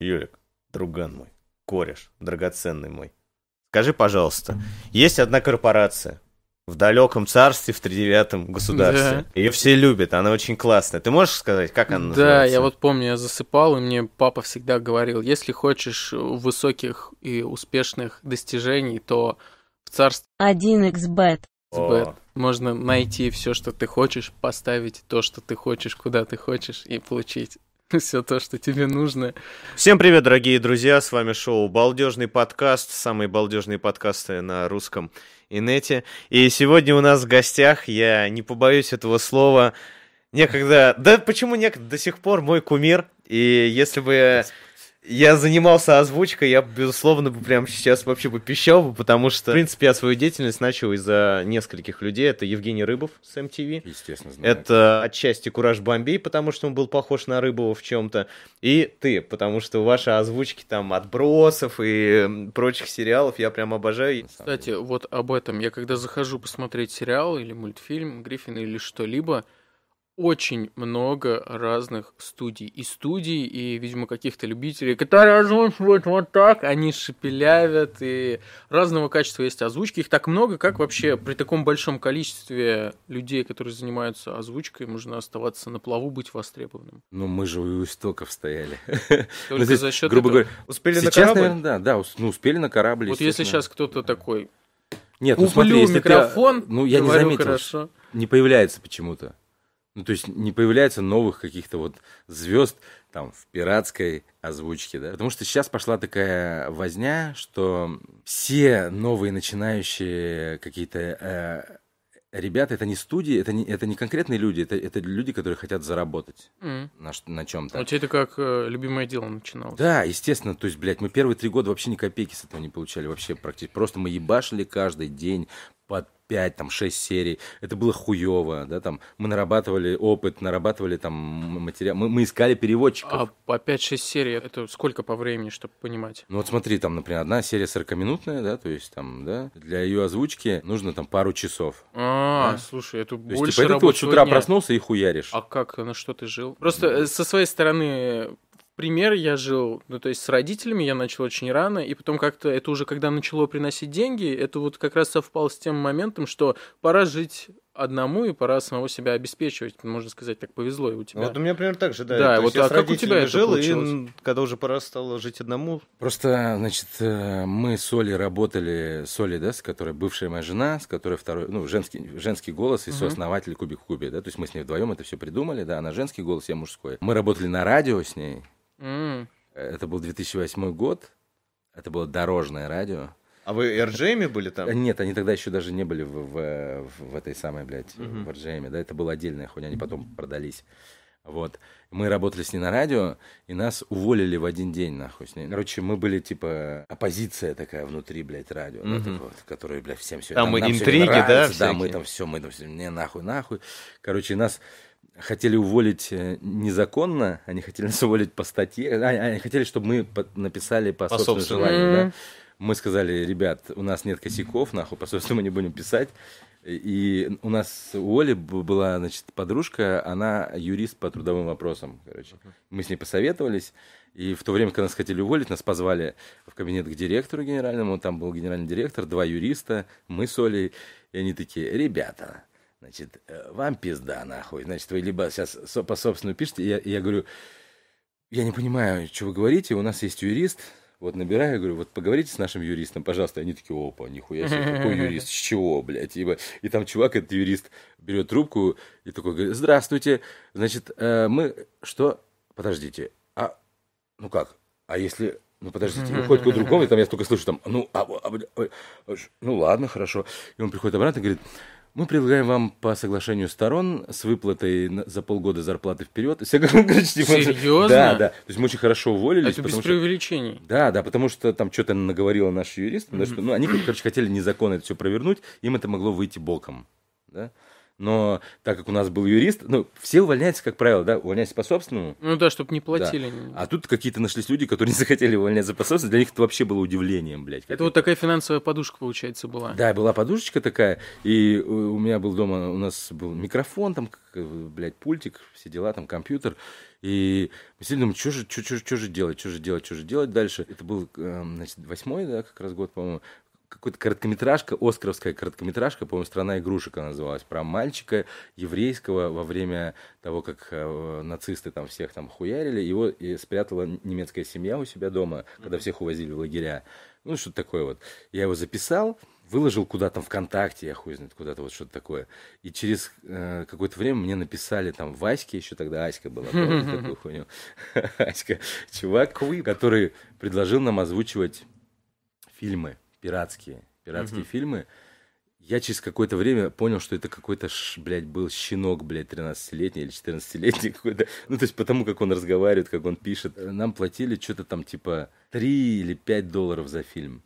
Юлик, друган мой, кореш, драгоценный мой. Скажи, пожалуйста, есть одна корпорация в далеком царстве, в тридевятом государстве. Да. Ее все любят, она очень классная. Ты можешь сказать, как она Да, называется? я вот помню, я засыпал, и мне папа всегда говорил, если хочешь высоких и успешных достижений, то в царстве 1xbet. О. Бэт можно найти все, что ты хочешь, поставить то, что ты хочешь, куда ты хочешь, и получить все то, что тебе нужно. Всем привет, дорогие друзья, с вами шоу «Балдежный подкаст», самые балдежные подкасты на русском инете. И сегодня у нас в гостях, я не побоюсь этого слова, некогда, да почему некогда, до сих пор мой кумир, и если бы я занимался озвучкой, я, безусловно, бы прямо сейчас вообще бы пищал бы, потому что, в принципе, я свою деятельность начал из-за нескольких людей. Это Евгений Рыбов с MTV. Естественно, знаю. Это отчасти Кураж Бомбей, потому что он был похож на Рыбова в чем-то. И ты, потому что ваши озвучки там отбросов и прочих сериалов я прям обожаю. Кстати, вот об этом. Я когда захожу посмотреть сериал или мультфильм Гриффин или что-либо, очень много разных студий. И студий, и, видимо, каких-то любителей, которые озвучивают вот так, они шепелявят, и разного качества есть озвучки. Их так много, как вообще при таком большом количестве людей, которые занимаются озвучкой, можно оставаться на плаву, быть востребованным. Ну, мы же у истоков стояли. Только Ну, здесь, за счет грубо этого. говоря, Успели на сейчас, корабль? наверное, да, да, ну, успели на корабль, Вот если сейчас кто-то такой, Нет, ну, смотри, если ты- микрофон, ну, я не заметил, хорошо. не появляется почему-то. Ну, то есть не появляется новых каких-то вот звезд там в пиратской озвучке, да. Потому что сейчас пошла такая возня, что все новые начинающие какие-то э, ребята, это не студии, это не, это не конкретные люди, это, это люди, которые хотят заработать М. на, на чем-то. А У тебя это как э, любимое дело начиналось? Да, естественно, то есть, блядь, мы первые три года вообще ни копейки с этого не получали, вообще практически. Просто мы ебашили каждый день по 5, там, 6 серий. Это было хуево, да, там, мы нарабатывали опыт, нарабатывали там материал, мы, мы искали переводчиков. А по 5-6 серий это сколько по времени, чтобы понимать? Ну вот смотри, там, например, одна серия 40-минутная, да, то есть там, да, для ее озвучки нужно там пару часов. А, Да. слушай, это То есть, больше типа, это ты вот с утра дня. проснулся и хуяришь. А как, на что ты жил? Просто э, со своей стороны, пример я жил, ну, то есть с родителями я начал очень рано, и потом как-то это уже когда начало приносить деньги, это вот как раз совпало с тем моментом, что пора жить одному и пора самого себя обеспечивать, можно сказать, так повезло и у тебя. Вот у меня примерно так же, да. Да, То вот, а с как у тебя это жил, и получилось? м, когда уже пора стало жить одному, Просто, значит, э, мы с Олей работали, с Олей, да, с которой бывшая моя жена, с которой второй, ну, женский, женский голос и сооснователь Кубик Кубе, да, то есть мы с ней вдвоем это все придумали, да, она женский голос, я мужской. Мы работали на радио с ней, М. это был 2008 год, это было дорожное радио. А вы RJ-ми были А, там? Нет, они тогда еще даже не были в, в, в этой самой, блядь, Мгм. в RGM, да, это была отдельная хуйня, они потом продались. Вот. Мы работали с ней на радио, и нас уволили в один день, нахуй, с ней. Короче, мы были, типа, оппозиция такая внутри, блядь, радио, да, Мгм. такое вот, которая, блядь, всем все Там и интриги, да, Да, мы всякие? там все, мы там все, не нахуй, нахуй. Короче, нас хотели уволить э, незаконно, они хотели нас уволить по статье, а, они хотели, чтобы мы написали по, По собственному собственному. желанию, да. Мы сказали, ребят, у нас нет косяков, нахуй, по собственному мы не будем писать. И у нас у Оли была, значит, подружка, она юрист по трудовым вопросам, короче. Мы с ней посоветовались, и в то время, когда нас хотели уволить, нас позвали в кабинет к директору генеральному, там был генеральный директор, два юриста, мы с Олей, и они такие, ребята, значит, э, вам пизда, нахуй, значит, вы либо сейчас по собственному пишете, и я, я говорю, я не понимаю, что вы говорите, у нас есть юрист, вот набираю, говорю, вот поговорите с нашим юристом, пожалуйста. Они такие, опа, нихуя себе, какой юрист, с чего, блядь? И, и там чувак, этот юрист, берет трубку и такой говорит, здравствуйте, значит, э, мы, что, подождите, а, ну как, а если, ну подождите, и уходит к другому, и там я только слышу там, ну, а, а, а, ну ладно, хорошо. И он приходит обратно и говорит, мы предлагаем вам по соглашению сторон с выплатой за полгода зарплаты вперед. Серьезно? Да, да. То есть мы очень хорошо уволились. Это без что- преувеличений. да, да, потому что там что-то наговорила наш юрист, потому что, ну, они, короче, хотели незаконно это все провернуть, им это могло выйти боком, да. Но так как у нас был юрист, ну, все увольняются, как правило, да, увольняются по собственному. Ну да, чтобы не платили. А тут какие-то нашлись люди, которые не захотели увольняться по собственному, для них это вообще было удивлением, блядь. Это вот такая финансовая подушка, получается, была. Да, была подушечка такая, и у меня был дома, у нас был микрофон, там, к- блядь, пультик, все дела, там, компьютер. И мы сидели, думаем, что же, что, что, что же делать, что же делать, что же делать дальше. Это был, эм, значит, восьмой, да, как раз год, по-моему. Какой-то короткометражка, оскаровская короткометражка, по-моему, «Страна игрушек» она называлась, про мальчика еврейского во время того, как э, нацисты там всех там хуярили, его и спрятала немецкая семья у себя дома, когда всех увозили в лагеря. Ну, что-то такое вот. Я его записал, выложил куда-то ВКонтакте, я хуй знает, куда-то вот что-то такое. И через э, какое-то время мне написали там Ваське, еще тогда Аська была, помните такую хуйню? Аська, чувак, который предложил нам озвучивать фильмы пиратские, пиратские фильмы. Я через какое-то время понял, что это какой-то, блядь, был щенок, блядь, 13-летний или 14-летний какой-то. Ну, то есть потому, как он разговаривает, как он пишет. Нам платили что-то там типа 3 или 5 долларов за фильм.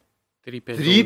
3-5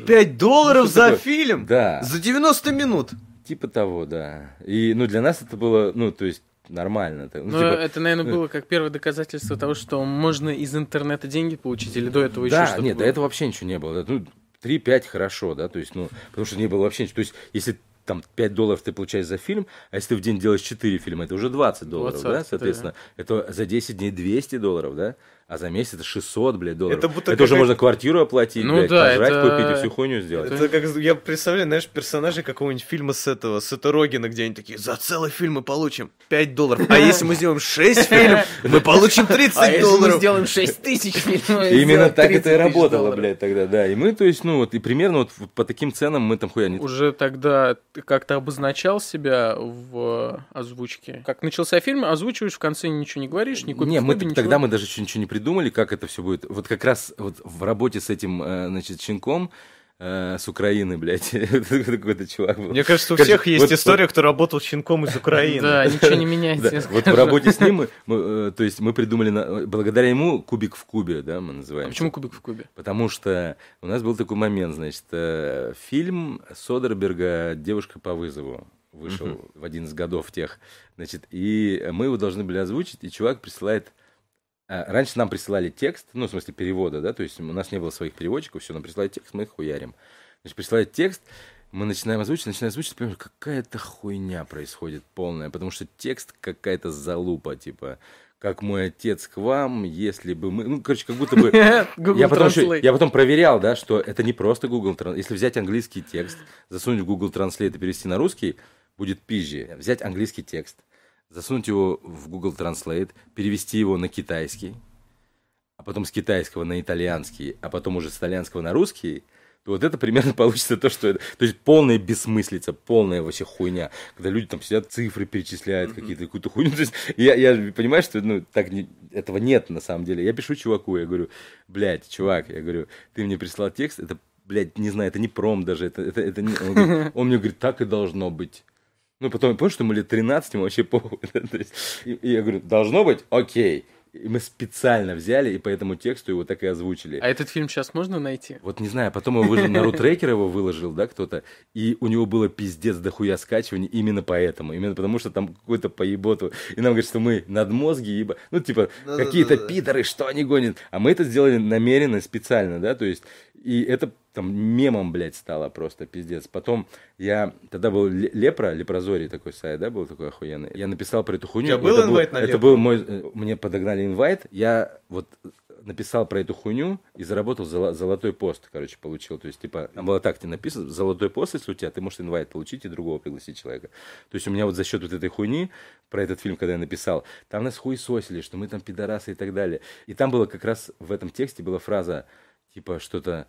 3-5 долларов Ну, за такое? фильм? Да. За 90 минут. Типа того, да. И, ну, для нас это было, ну, то есть, нормально. Ну, Ну, типа, это, наверное, э, было как первое доказательство того, что можно из интернета деньги получить, или до этого еще да, что-то нет, было? до этого вообще ничего не было. Ну, 3-5 хорошо, да, то есть, ну, потому что не было вообще ничего. То есть, если там 5 долларов ты получаешь за фильм, а если ты в день делаешь 4 фильма, это уже 20 долларов, да, 20, соответственно. Это за 10 дней 200 долларов, да, а за месяц это 600, блядь, долларов. Это будто уже какая- можно квартиру оплатить, Ну блядь, да, пожрать, это- купить и всю хуйню сделать. Это как, я представляю, знаешь, персонажей какого-нибудь фильма с этого, с Рогина, где они такие, за целый фильм мы получим 5 долларов, а если мы сделаем 6 фильмов, мы получим 30 А если мы долларов. сделаем 6 тысяч фильмов, именно так 30 это и работало, долларов. блядь, тогда, да. И мы, то есть, ну, вот, и примерно вот по таким ценам мы там хуя не... Уже тогда как-то обозначал себя в озвучке. Как начался фильм, озвучиваешь, в конце ничего не говоришь, не купишь Не, мы ничего. тогда мы даже ничего не придумали, как это все будет. Вот как раз вот в работе с этим, э, значит, щенком э, с Украины, блядь, какой-то чувак был. Мне кажется, у всех есть история, кто работал щенком из Украины. Да, ничего не меняется. вот в работе с ним, э, то есть мы придумали, благодаря ему кубик в кубе, да, мы называем. А почему кубик в кубе? Потому что у нас был такой момент, значит, э, фильм Содерберга «Девушка по вызову» вышел в один из годов тех, значит, и мы его должны были озвучить, и чувак присылает... а, Раньше нам присылали текст, ну, в смысле перевода, да, то есть у нас не было своих переводчиков, все, нам присылают текст, мы их хуярим. Значит, присылает текст, мы начинаем озвучить, начинаем озвучить, понимаем, какая-то хуйня происходит полная, потому что текст какая-то залупа, типа, как мой отец к вам, если бы мы... Ну, короче, как будто бы... Я потом, Translate. я потом проверял, да, что это не просто Google Translate. Если взять английский текст, засунуть в Google Translate и перевести на русский, будет пизже. Взять английский текст, засунуть его в Google Translate, перевести его на китайский, а потом с китайского на итальянский, а потом уже с итальянского на русский, то вот это примерно получится то, что это. То есть полная бессмыслица, полная вообще хуйня. Когда люди там сидят, цифры перечисляют, какие-то какую-то хуйню. То есть я, я понимаю, что ну, так не- этого нет на самом деле. Я пишу чуваку, я говорю, блядь, чувак, я говорю, ты мне прислал текст, это, блядь, не знаю, это не пром даже, это, это, это не... Он, говорит- он мне говорит, так и должно быть. Ну, потом я понял, что ему лет 13, ему вообще похуй. То есть, и, и я говорю, должно быть? Окей. И мы специально взяли, и по этому тексту его так и озвучили. А этот фильм сейчас можно найти? Вот не знаю, потом его выложил, на Рутрекер его выложил, да, кто-то, и у него было пиздец дохуя скачиваний именно поэтому, именно потому что там какой-то поеботу, и нам говорят, что мы надмозги, ибо, ну, типа, какие-то пидоры, что они гонят, а мы это сделали намеренно, специально, да, то есть, и это там мемом, блядь, стало просто пиздец. Потом я, тогда был Ле- Лепра, Лепрозорий такой сайт, да, был такой охуенный. Я написал про эту хуйню. У тебя был это инвайт на Это Лепру? был мой, э, мне подогнали инвайт, я вот написал про эту хуйню и заработал золо- золотой пост, короче, получил. То есть, типа, там было так, тебе написано, золотой пост, если у тебя, ты можешь инвайт получить и другого пригласить человека. То есть, у меня вот за счет вот этой хуйни, про этот фильм, когда я написал, там нас хуесосили, что мы там пидорасы и так далее. И там было как раз в этом тексте была фраза, типа, что-то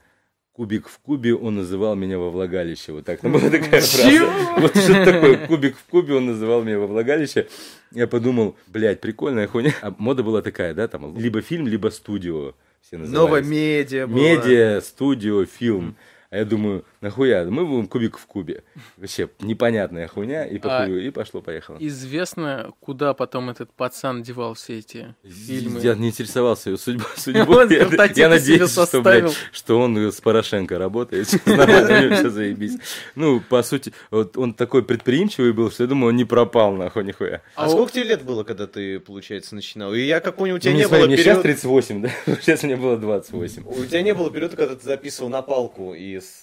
кубик в кубе, он называл меня во влагалище. Вот так. Там была такая фраза. Чего? Вот что такое, кубик в кубе, он называл меня во влагалище. Я подумал, блядь, прикольная хуйня. А мода была такая, да, там, либо фильм, либо студио. Все назывались. Новая медиа была. Медиа, студио, фильм. А я думаю, нахуя? Мы будем кубик в кубе. Вообще непонятная хуйня, и, А, похуй, и пошло-поехало. Известно, куда потом этот пацан девал все эти фильмы. Я не интересовался его судьбой. Он судьбой. Я, я надеюсь, что, составил. блядь, что он с Порошенко работает. Все заебись. Ну, по сути, вот он такой предприимчивый был, что я думаю, он не пропал, нахуй, нихуя. А, А сколько тебе лет было, когда ты, получается, начинал? И я как понял, у тебя Ну, не смотри, было мне сейчас периода... 38, да? Сейчас мне было 28. У тебя не было периода, когда ты записывал на палку из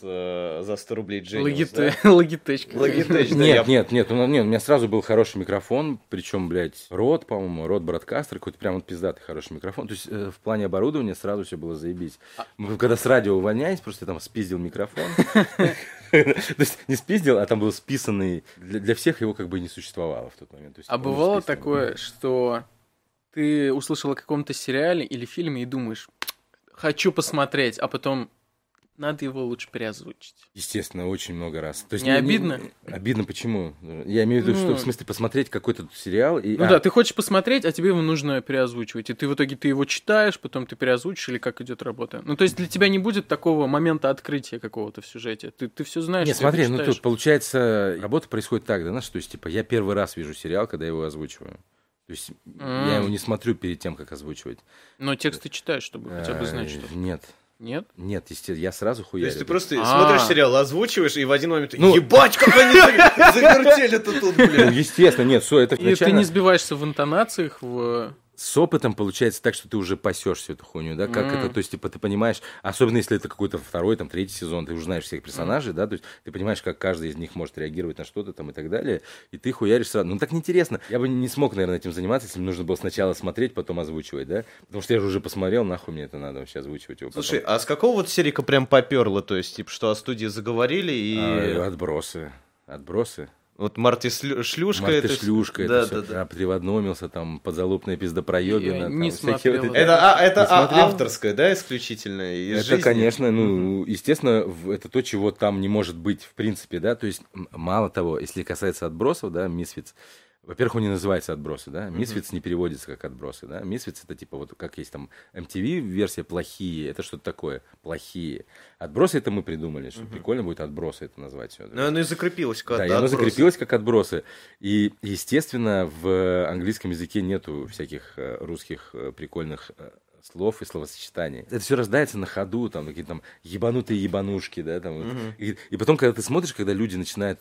э, за 100 рублей Genius, Логите- да? Логитеч. Логитеч, да, Нет, я- нет, нет, у, нет, у меня сразу был хороший микрофон, причем, блядь, Род, по-моему, Род Бродкастер, какой-то прям вот пиздатый хороший микрофон. То есть э, в плане оборудования сразу все было заебись. Мы когда с радио увольняюсь, просто я там спиздил микрофон. То есть не спиздил, а там был списанный. Для для всех его как бы не существовало в тот момент. То есть А бывало такое, что ты услышал о каком-то сериале или фильме и думаешь, хочу посмотреть, а потом надо его лучше переозвучить. Естественно, очень много раз. То есть Не обидно? Обидно почему? Я имею в виду, что Ну. в смысле посмотреть какой-то сериал и... Ну а, да, ты хочешь посмотреть, а тебе его нужно переозвучивать. И ты в итоге ты его читаешь, потом ты переозвучишь, или как идет работа. Ну, то есть для тебя не будет такого момента открытия какого-то в сюжете. Ты, ты все знаешь. Нет, смотри, ну тут получается, работа происходит так, да, знаешь, то есть, типа, я первый раз вижу сериал, когда я его озвучиваю. То есть, я М. его не смотрю перед тем, как озвучивать. Но текст ты читаешь, чтобы хотя бы знать, Э, что. Нет, Нет? нет, естественно, я сразу То хуярю. есть ты просто А. смотришь сериал, озвучиваешь, и в один момент Ну- ебать, как они за- завертели-то тут, Ну, блядь. естественно, нет, все, это И ты не сбиваешься в интонациях, в... С опытом получается так, что ты уже пасешь всю эту хуйню, да, как М. это, то есть, типа, ты понимаешь, особенно если это какой-то второй, там, третий сезон, ты уже знаешь всех персонажей, да, то есть, ты понимаешь, как каждый из них может реагировать на что-то там и так далее, и ты хуяришь сразу. Ну, так неинтересно. Я бы не смог, наверное, этим заниматься, если бы нужно было сначала смотреть, потом озвучивать, да, потому что я же уже посмотрел, нахуй мне это надо вообще озвучивать его потом. Слушай, а с какого вот серика прям поперло? То есть, типа, что о студии заговорили, и А, отбросы. Отбросы. Вот Марти Слю- Шлюшка... Марты это- шлюшка, да, это все. да, да. приводномился, там, подзалупная пиздопроебина. Там, не всякие смотрел вот эти- это. А, это Не а- смотрел? авторское, да, исключительно? из Это, жизни? конечно, ну, естественно, это то, чего там не может быть, в принципе, да, то есть, мало того, если касается отбросов, да, Мисфиц, во-первых, он не называется отбросы, да, Мисфиц не переводится как отбросы, да, Мисфиц это типа вот как есть там MTV версия плохие, это что-то такое, плохие. Отбросы это мы придумали, что прикольно будет отбросы это назвать все. Ну, оно и закрепилось как Да, и оно закрепилось как отбросы. И, естественно, в английском языке нету всяких э, русских э, прикольных э, слов и словосочетаний. Это все рождается на ходу, там какие-то там ебанутые ебанушки, да, там. вот. И, и потом, когда ты смотришь, когда люди начинают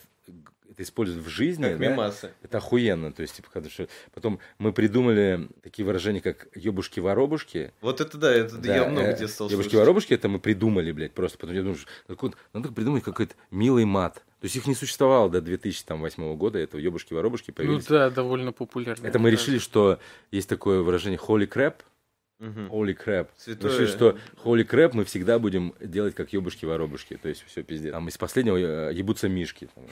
это использовать в жизни, Как да, мемасы. это охуенно. То есть, типа, что- потом мы придумали такие выражения, как ебушки-воробушки, Вот это да, это я много где стал Ебушки слышать. воробушки это мы придумали, блядь, просто. Потом я думаю, что откуда- надо придумать какой-то милый мат. То есть их не существовало до 2008 года, это ебушки воробушки Ну появились. да, довольно популярно. это мы решили, что есть такое выражение holy crap, holy crap. Святое. Решили, что holy crap мы всегда будем делать как ебушки воробушки. То есть все пиздец. Там из последнего э, ебутся мишки. Там,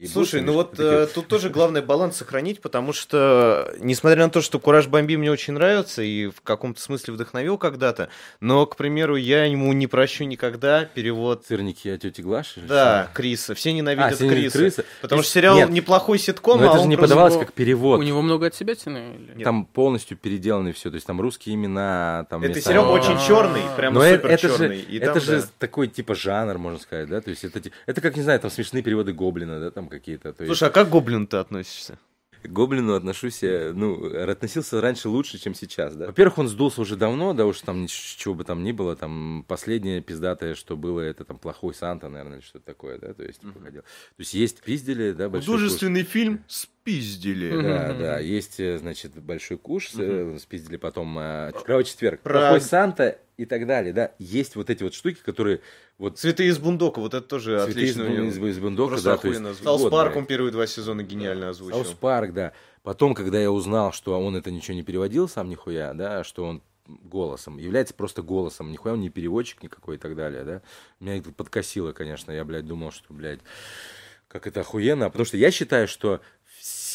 ебутся Слушай, ну вот э, тут тоже главное баланс сохранить, потому что, несмотря на то, что Кураж Бомби мне очень нравится и в каком-то смысле вдохновил когда-то, но, к примеру, я ему не прощу никогда перевод... Сырники от тети Глаши? Да, что? Криса. Все А, ненавидят «Все ненавидят Криса. крысы». Потому И- что сериал Нет, неплохой ситком, но а это же он не подавалось его- как перевод. У него много от себя или... Нет. Там полностью переделаны все, то есть там русские имена, там Это местами- сериал А. очень черный, прям Но э- супер это, же, черный. И это там, же да. такой типа жанр, можно сказать, да, то есть это, это как, не знаю, там смешные переводы Гоблина, да, там какие-то. То есть Слушай, а как к Гоблину ты относишься? к Гоблину отношусь я, ну, относился раньше лучше, чем сейчас, да. Во-первых, он сдулся уже давно, да, уж там ничего бы там ни было, там последнее пиздатое, что было, это там плохой Санта, наверное, или что-то такое, да, то есть, типа, ходил. То есть есть пиздели, да, большой куш. Художественный фильм «Спиздили». Мгм. Да, да, есть, э, значит, большой куш, э, спиздили потом э, Кровавый четверг, Про- плохой Санта и так далее, да. Есть вот эти вот штуки, которые вот «Святые из Бундока», вот это тоже Святые отлично. у Бун- него. из, из Бундока, Просто да, то есть. South Park он первые два сезона гениально озвучил. South Park, да. Потом, когда я узнал, что он это ничего не переводил сам нихуя, да, что он голосом, является просто голосом, нихуя он не переводчик никакой и так далее, да. Меня это подкосило, конечно, я, блядь, думал, что, блядь, как это охуенно, потому что я считаю, что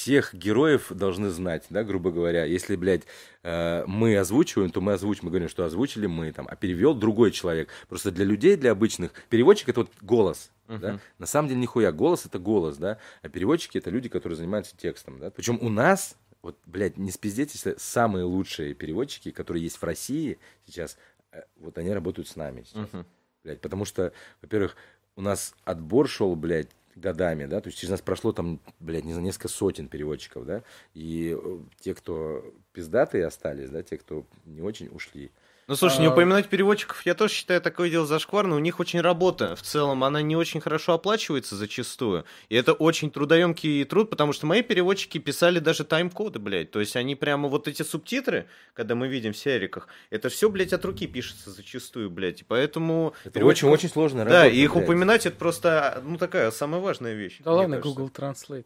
всех героев должны знать, да, грубо говоря. Если, блядь, э, мы озвучиваем, то мы озвучим, мы говорим, что озвучили мы, там, а перевел другой человек. Просто для людей, для обычных, переводчик это вот голос, да. На самом деле нихуя, голос это голос, да, а переводчики это люди, которые занимаются текстом, да. Причем у нас, вот, блядь, не спиздеть, если самые лучшие переводчики, которые есть в России сейчас, э, вот они работают с нами сейчас. Мгм. Блядь, потому что, во-первых, у нас отбор шел, блядь, годами, да, то есть через нас прошло там, блядь, не знаю, несколько сотен переводчиков, да, и э, те, кто пиздатые остались, да, те, кто не очень ушли, Ну, слушай, не А- упоминать переводчиков, я тоже считаю такое дело зашкварно. У них очень работа. В целом, она не очень хорошо оплачивается зачастую. И это очень трудоемкий труд, потому что мои переводчики писали даже тайм-коды, блядь. То есть они прямо вот эти субтитры, когда мы видим в сериках, это все, блядь, от руки пишется зачастую, блядь. И поэтому... это переводчиков- очень-очень сложно Да, и их упоминать это просто, ну, такая самая важная вещь. Да ладно, кажется. Google Translate.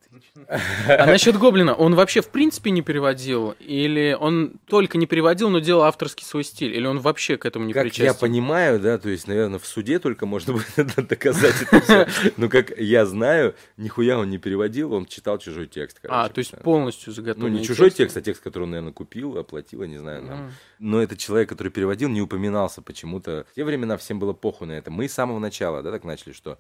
А насчет Гоблина, он вообще в принципе не переводил? Или он только не переводил, но делал авторский свой стиль? Или он вообще к этому не Как причастен? я понимаю, да, то есть, наверное, в суде только можно будет доказать это все. Но как я знаю, нихуя он не переводил, он читал чужой текст. А, короче. то есть полностью заготовленный Ну, не чужой текст? а текст, который он, наверное, купил, оплатил, я не знаю. там. М. Но этот человек, который переводил, не упоминался почему-то. В те времена всем было похуй на это. Мы с самого начала, да, так начали, что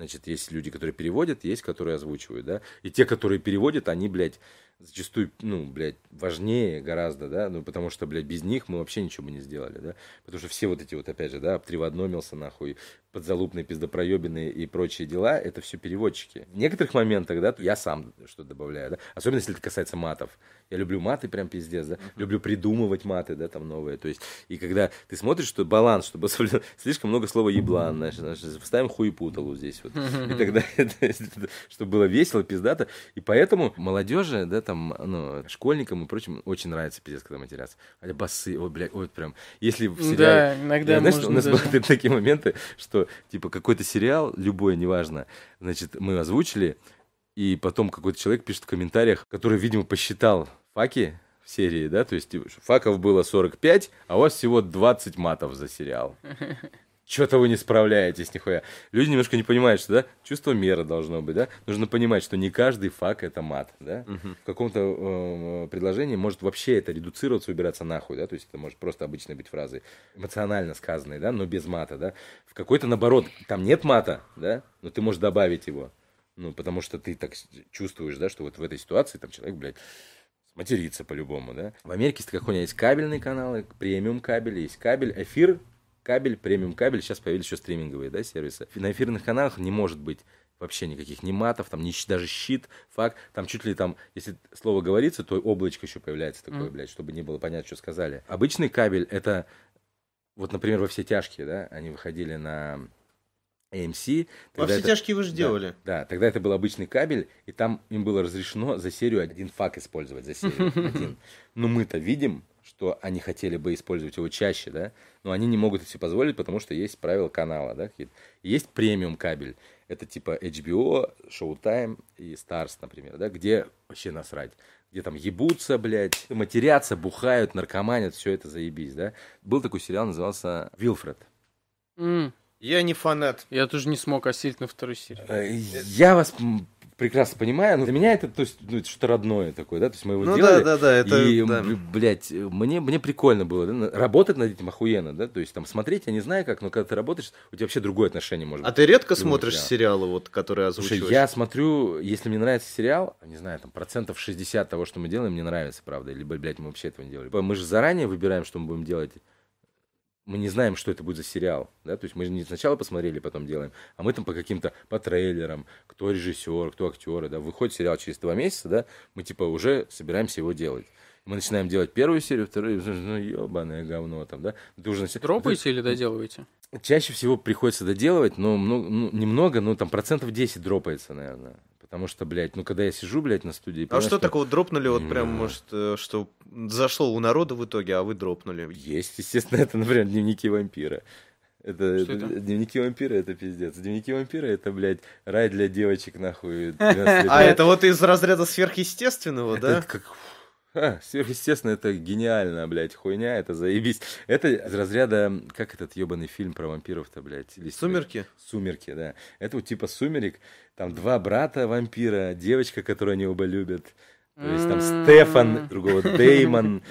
Значит, есть люди, которые переводят, есть, которые озвучивают, да. И те, которые переводят, они, блядь, зачастую, ну, блядь, важнее гораздо, да, ну, потому что, блядь, без них мы вообще ничего бы не сделали, да. Потому что все вот эти вот, опять же, да, обтриводномился, нахуй, подзалупные, пиздопроебины и прочие дела, это все переводчики. В некоторых моментах, да, я сам что-то добавляю, да, особенно если это касается матов. Я люблю маты прям пиздец, да, люблю придумывать маты, да, там новые, то есть, и когда ты смотришь, что баланс, чтобы слишком много слова еблан, знаешь, знаешь, вставим хуепуталу здесь вот, и тогда, чтобы было весело, пиздато, и поэтому молодежи, да, там, ну, школьникам и прочим очень нравится пиздец, когда матерятся. А басы, ой, блядь, ой, прям, если в сериале... Да, иногда Я, знаешь, можно у нас даже- бывают такие моменты, что типа какой-то сериал, любой, неважно, значит, мы озвучили, и потом какой-то человек пишет в комментариях, который, видимо, посчитал факи в серии, да, то есть факов было 45, а у вас всего 20 матов за сериал. Что-то вы не справляетесь, нихуя. Люди немножко не понимают, что, да, чувство меры должно быть, да. Нужно понимать, что не каждый фак это мат, да. В каком-то э, предложении может вообще это редуцироваться, убираться нахуй, да, то есть это может просто обычной быть фразой, эмоционально сказанной, да, но без мата, да. В какой-то, наоборот, там нет мата, да, но ты можешь добавить его, ну, потому что ты так чувствуешь, да, что вот в этой ситуации там человек, блядь, материться по-любому, да. В Америке, если какой есть кабельные каналы, премиум кабель, есть кабель, эфир, кабель, премиум кабель, сейчас появились еще стриминговые, да, сервисы. На эфирных каналах не может быть вообще никаких ни матов, там, ни, даже щит, факт, там чуть ли там, если слово говорится, то облачко еще появляется такое, Мгм. блядь, чтобы не было понятно, что сказали. Обычный кабель, это, вот, например, во все тяжкие, да, они выходили на AMC. Во тогда все это- тяжкие вы же да, делали. Да, тогда это был обычный кабель, и там им было разрешено за серию один фак использовать за серию. один. Но мы-то видим, что они хотели бы использовать его чаще, да, но они не могут это себе позволить, потому что есть правила канала, да, Есть премиум кабель, это типа HBO, Showtime и Stars, например, да, где вообще насрать, где там ебутся, блядь, матерятся, бухают, наркоманят, все это заебись, да. Был такой сериал, назывался «Вилфред». М, Я не фанат. Я тоже не смог осилить на второй серии. Э, Я вас прекрасно понимаю, но для меня это, то есть, ну, это что-то родное такое, да, то есть мы его Ну делали. да, да, да, это... и, да. блядь, мне, мне прикольно было, да, работать над этим охуенно, да, то есть там смотреть, я не знаю как, но когда ты работаешь, у тебя вообще другое отношение может А быть. ты редко смотришь сериал. сериалы, вот, которые Слушай, озвучиваешь? я смотрю, если мне нравится сериал, не знаю, там процентов 60 того, что мы делаем, мне нравится, правда, либо, блядь, мы вообще этого не делали. Мы же заранее выбираем, что мы будем делать. Мы не знаем, что это будет за сериал, да, то есть мы же не сначала посмотрели, потом делаем, а мы там по каким-то, по трейлерам, кто режиссер, кто актеры, да, выходит сериал через два месяца, да, мы типа уже собираемся его делать. Мы начинаем делать первую серию, вторую, ну, ебаное говно там, да. Ты уже начи- Дропаете или доделываете? Чаще всего приходится доделывать, но много, ну, немного, ну, там процентов 10 дропается, наверное. Потому что, блядь, ну, когда я сижу, блядь, на студии... А понимаешь, что такого дропнули, вот прям, знаю. может, э, что зашло у народа в итоге, а вы дропнули? Есть, естественно, это, например, дневники вампира. Это, Что это- это? дневники вампира это пиздец. Дневники вампира это, блядь, рай для девочек, нахуй. 12 лет. А это вот из разряда сверхъестественного, Это да? как... А, сверхъестественно, это гениально, блядь, хуйня, это заебись. Это из разряда, как этот ебаный фильм про вампиров-то, блядь? или Сумерки? Сумерки, да. Это вот типа сумерек, там два брата вампира, девочка, которую они оба любят. То есть там М. Стефан, другого Деймон.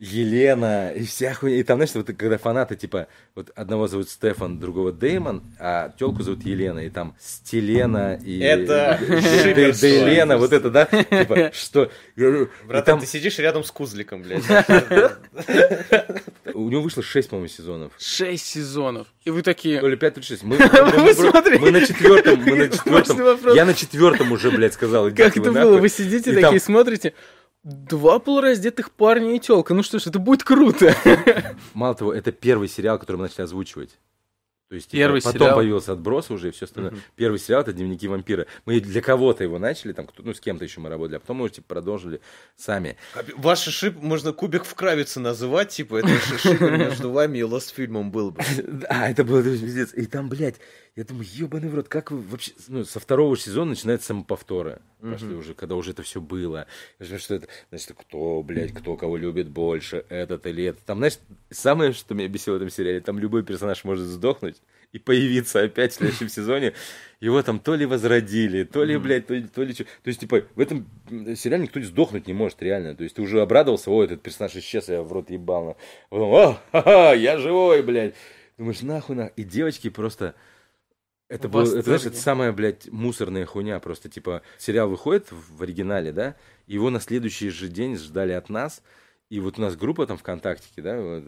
Елена, и вся хуйня. И там, знаешь, вот когда фанаты, типа, вот одного зовут Стефан, другого Деймон, а телку зовут Елена, и там Стелена и... Это Д- шиперство. Елена, вот это, да? Типа, что? Братан, ты сидишь рядом с кузликом, блядь. у него вышло 6, по-моему, сезонов. Шесть сезонов. И вы такие... То ли 5, то ли 6. Мы, на четвертом, мы на четвертом. Я на четвертом уже, блядь, сказал. Как это было? Вы сидите такие, смотрите. Два полураздетых парня и телка. Ну что ж, это будет круто. Мало того, это первый сериал, который мы начали озвучивать. То есть, типа, Первый потом сериал? появился отброс уже и все остальное. Первый сериал это дневники вампира. Мы для кого-то его начали, там, кто- ну, с кем-то еще мы работали, а потом мы уже типа, продолжили сами. Ваш шип можно кубик в кравице называть, типа, это шип между вами и Lost фильмом был бы. А, это было пиздец. И там, блядь, я думаю, ебаный в рот, как вы вообще... Ну, со второго сезона начинаются самоповторы. Пошли уже, когда уже это все было. Что это? Значит, кто, блядь, кто кого любит больше, этот или этот. Там, знаешь, самое, что меня бесило в этом сериале, там любой персонаж может сдохнуть и появиться опять в следующем сезоне. Его там то ли возродили, то ли, блядь, то ли, то ли что. То есть, типа, в этом сериале никто сдохнуть не может, реально. То есть, ты уже обрадовался, о, этот персонаж исчез, я в рот ебал. на». Потом, о, ха-ха, я живой, блядь. Думаешь, нахуй, нахуй. И девочки просто... Это, В было, это, знаешь, это самая, блядь, мусорная хуйня. Просто, типа, сериал выходит в оригинале, да, его на следующий же день ждали от нас. И вот у нас группа там ВКонтактике, да,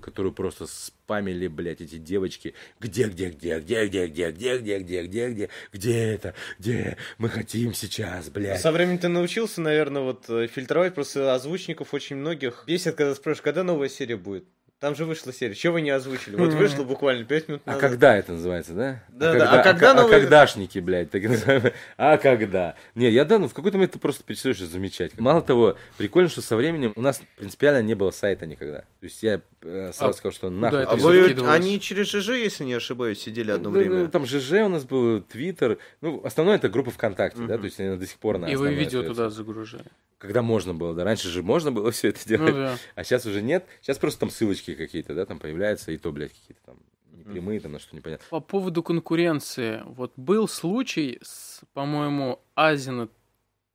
которую просто спамили, блядь, эти девочки. Где, где, где, где, где, где, где, где, где, где, где, где это, где, мы хотим сейчас, блядь. Со временем ты научился, наверное, вот э, фильтровать просто озвучников очень многих. Бесит, когда спрашиваешь, когда новая серия будет. Там же вышла серия. Чего вы не озвучили? Вот вышло буквально 5 минут А назад. когда это называется, да? Да, да, а когда а, новый- когда-шники, блядь, так называемые. А когда? Не, я да, ну в какой-то момент ты просто перестаешь замечать. Мало того, прикольно, что со временем у нас принципиально не было сайта никогда. То есть я э, сразу А сказал, что нахуй. это А вы, они через ЖЖ, если не ошибаюсь, сидели одно Ну, время. ну, Там ЖЖ у нас был, Твиттер. Ну, основное это группа ВКонтакте, да, то есть она до сих пор на И вы видео остается. туда загружали. Когда можно было, да. Раньше же можно было все это Ну делать. да. А сейчас уже нет. Сейчас просто там ссылочки какие-то, да, там появляются, и то, блядь, какие-то там непрямые, там на что непонятно. По поводу конкуренции. Вот был случай с, по-моему, Азина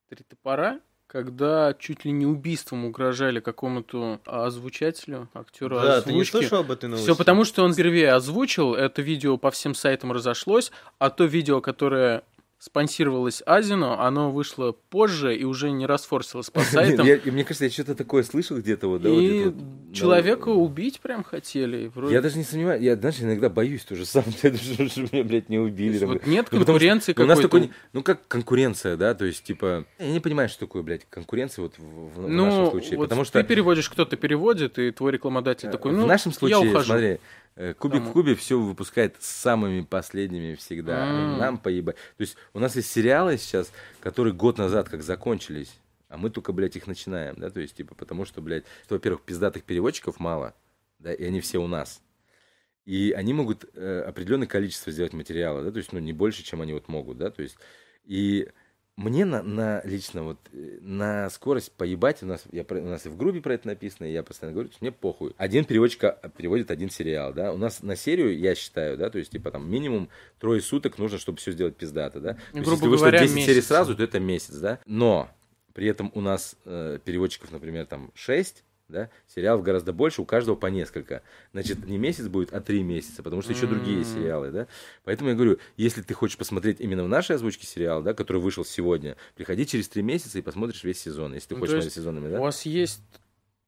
Три топора, когда чуть ли не убийством угрожали какому-то озвучателю, актеру Да, ты не озвучки. слышал об этой новости? Все потому, что он впервые озвучил, это видео по всем сайтам разошлось, а то видео, которое спонсировалось Азину, оно вышло позже и уже не расфорсилось по сайтам. Я- мне кажется, я что-то такое слышал где-то вот, да, И вот, человека вот. убить прям хотели. вроде- Я даже не сомневаюсь, я, знаешь, иногда боюсь тоже сам, что меня, блядь, не убили. там. вот нет Ну, потому что конкуренции у нас какой-то. такой, ну как конкуренция, да, то есть типа, я не понимаю, что такое, блядь, конкуренция вот в, в- в нашем Ну, случае, вот потому ты что переводишь, кто-то переводит, и твой рекламодатель такой, ну, в нашем я случае, ухожу. смотри, э, Кубик Тому. в Кубе все выпускает с самыми последними всегда. М. Нам поебать. То есть у нас есть сериалы сейчас, которые год назад как закончились, а мы только, блядь, их начинаем, да, то есть, типа, потому что, блядь, что, во-первых, пиздатых переводчиков мало, да, и они все у нас. И они могут э, определенное количество сделать материала, да, то есть, ну, не больше, чем они вот могут, да, то есть, и мне на, на лично вот э, на скорость поебать у нас я у нас и в группе про это написано, и я постоянно говорю, что мне похуй. Один переводчик а, переводит один сериал, да. У нас на серию я считаю, да, то есть типа там минимум трое суток нужно, чтобы все сделать пиздато, да. То есть, грубо если вышло говоря, 10 серий месяц. сразу, то это месяц, да. Но при этом у нас э, переводчиков, например, там 6, да, сериалов гораздо больше, у каждого по несколько. Значит, не месяц будет, а три месяца, потому что еще другие сериалы, да. Поэтому я говорю, если ты хочешь посмотреть именно в нашей озвучке сериал, да, который вышел сегодня, приходи через три месяца и посмотришь весь сезон, если ты Ну, хочешь смотреть сезонами, У да. вас есть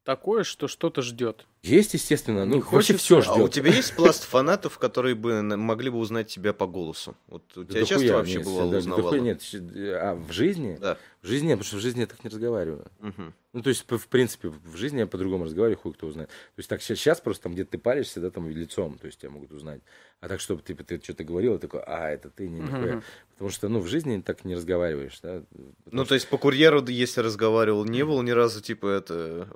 такое, что что-то ждет. Есть, естественно, ну, вообще все А ждет. у тебя есть пласт фанатов, которые бы могли бы узнать тебя по голосу? Вот у тебя часто вообще бывало узнавало? нет, щ- а в жизни? Да. В жизни нет, потому что в жизни я так не разговариваю. Мгм. Ну, то есть, в принципе, в жизни я по-другому разговариваю, хуй кто узнает. То есть, так сейчас просто там где-то ты палишься, да, там лицом, то есть тебя могут узнать. А так, чтобы ты, ты что-то говорил, я такой, а, это ты, не, нихуя. Мгм. Потому что, ну, в жизни так не разговариваешь, да. Ну, Потому то есть по курьеру, если разговаривал, не было ни разу, типа, это...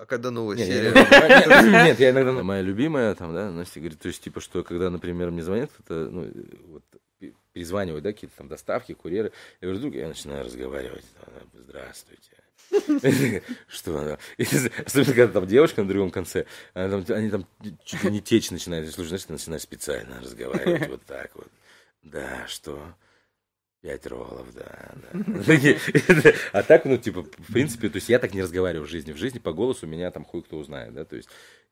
А когда новая Не, серия? я иногда- нет, нет, я иногда... Моя любимая, там, да, Настя говорит, то есть, типа, что когда, например, мне звонят кто-то, ну, вот, пе- перезванивают, да, какие-то там доставки, курьеры, я говорю, друг, я начинаю разговаривать, здравствуйте. Что она? Особенно, когда там девушка на другом конце, они там чуть ли не течь начинают. Слушай, знаешь, ты начинаешь специально разговаривать вот так вот. Да, что? Пять роллов, да, да. А так, ну, типа, в принципе, то есть я так не разговариваю в жизни. В жизни по голосу меня там хуй кто узнает, да, то есть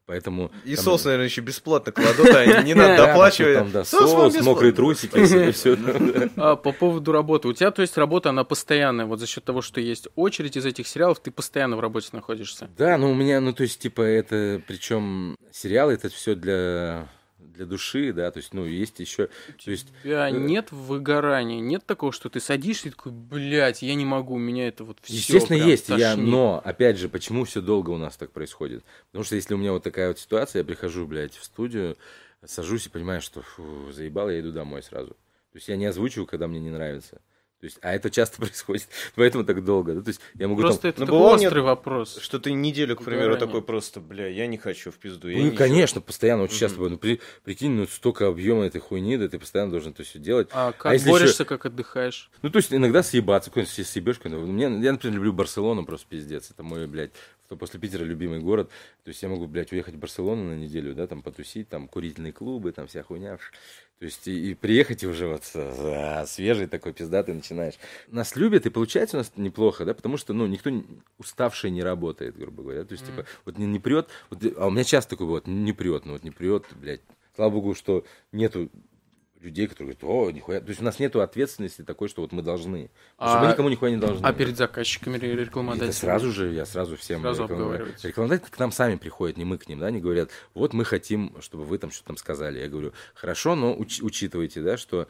Поэтому... И там- соус, наверное, еще бесплатно кладут, а не надо доплачивать. там, да, Соус соус, мокрые трусики, и все. А, по поводу работы. У тебя, то есть, работа, она постоянная. Вот за счет того, что есть очередь из этих сериалов, ты постоянно в работе находишься. Да, ну у меня, ну то есть, типа, это, причем сериалы это все для для души, да, то есть, ну, есть еще, то есть, У тебя э, нет выгорания, нет такого, что ты садишься и такой, блядь, я не могу, меня это вот все естественно, есть, я, но, опять же, почему все долго у нас так происходит? Потому что если у меня вот такая вот ситуация, я прихожу, блядь, в студию, сажусь и понимаю, что, фу, заебал, я иду домой сразу. То есть я не озвучиваю, когда мне не нравится. То есть, а это часто происходит, поэтому так долго. Да? То есть я могу Просто там... это Ну, такой острый нет, вопрос. Что ты неделю, к примеру, Выгорание. такой просто, бля, я не хочу в пизду. Ну, конечно, постоянно, очень Мгм. часто бывает. Ну, при- прикинь, ну, столько объема этой хуйни, да ты постоянно должен это все делать. А как если борешься, как отдыхаешь? Ну, то есть иногда съебаться, какой-нибудь съ- съебешь. какой-нибудь. Мне, я, например, люблю Барселону просто пиздец. Это мой, блядь, что после Питера любимый город. То есть я могу, блядь, уехать в Барселону на неделю, да, там потусить, там курительные клубы, там вся хуйня. То есть и, и приехать и уже вот а, свежий такой пиздатый начинаешь. Нас любят, и получается у нас неплохо, да, потому что, ну, никто уставший не работает, грубо говоря. То есть, типа, вот не, не прет, вот, а у меня часто такое вот не прет, ну вот не прет, блядь. Слава богу, что нету людей, которые говорят, о, нихуя. То есть у нас нету ответственности такой, что вот мы должны. Потому что А- мы никому нихуя не должны. А перед заказчиками ре- И рекламодателями? это сразу же, я сразу всем Сразу обговариваете. Рекламодатели к нам сами приходят, не мы к ним, да, они говорят, вот мы хотим, чтобы вы там что-то там сказали. Я говорю, хорошо, но уч- учитывайте, да, что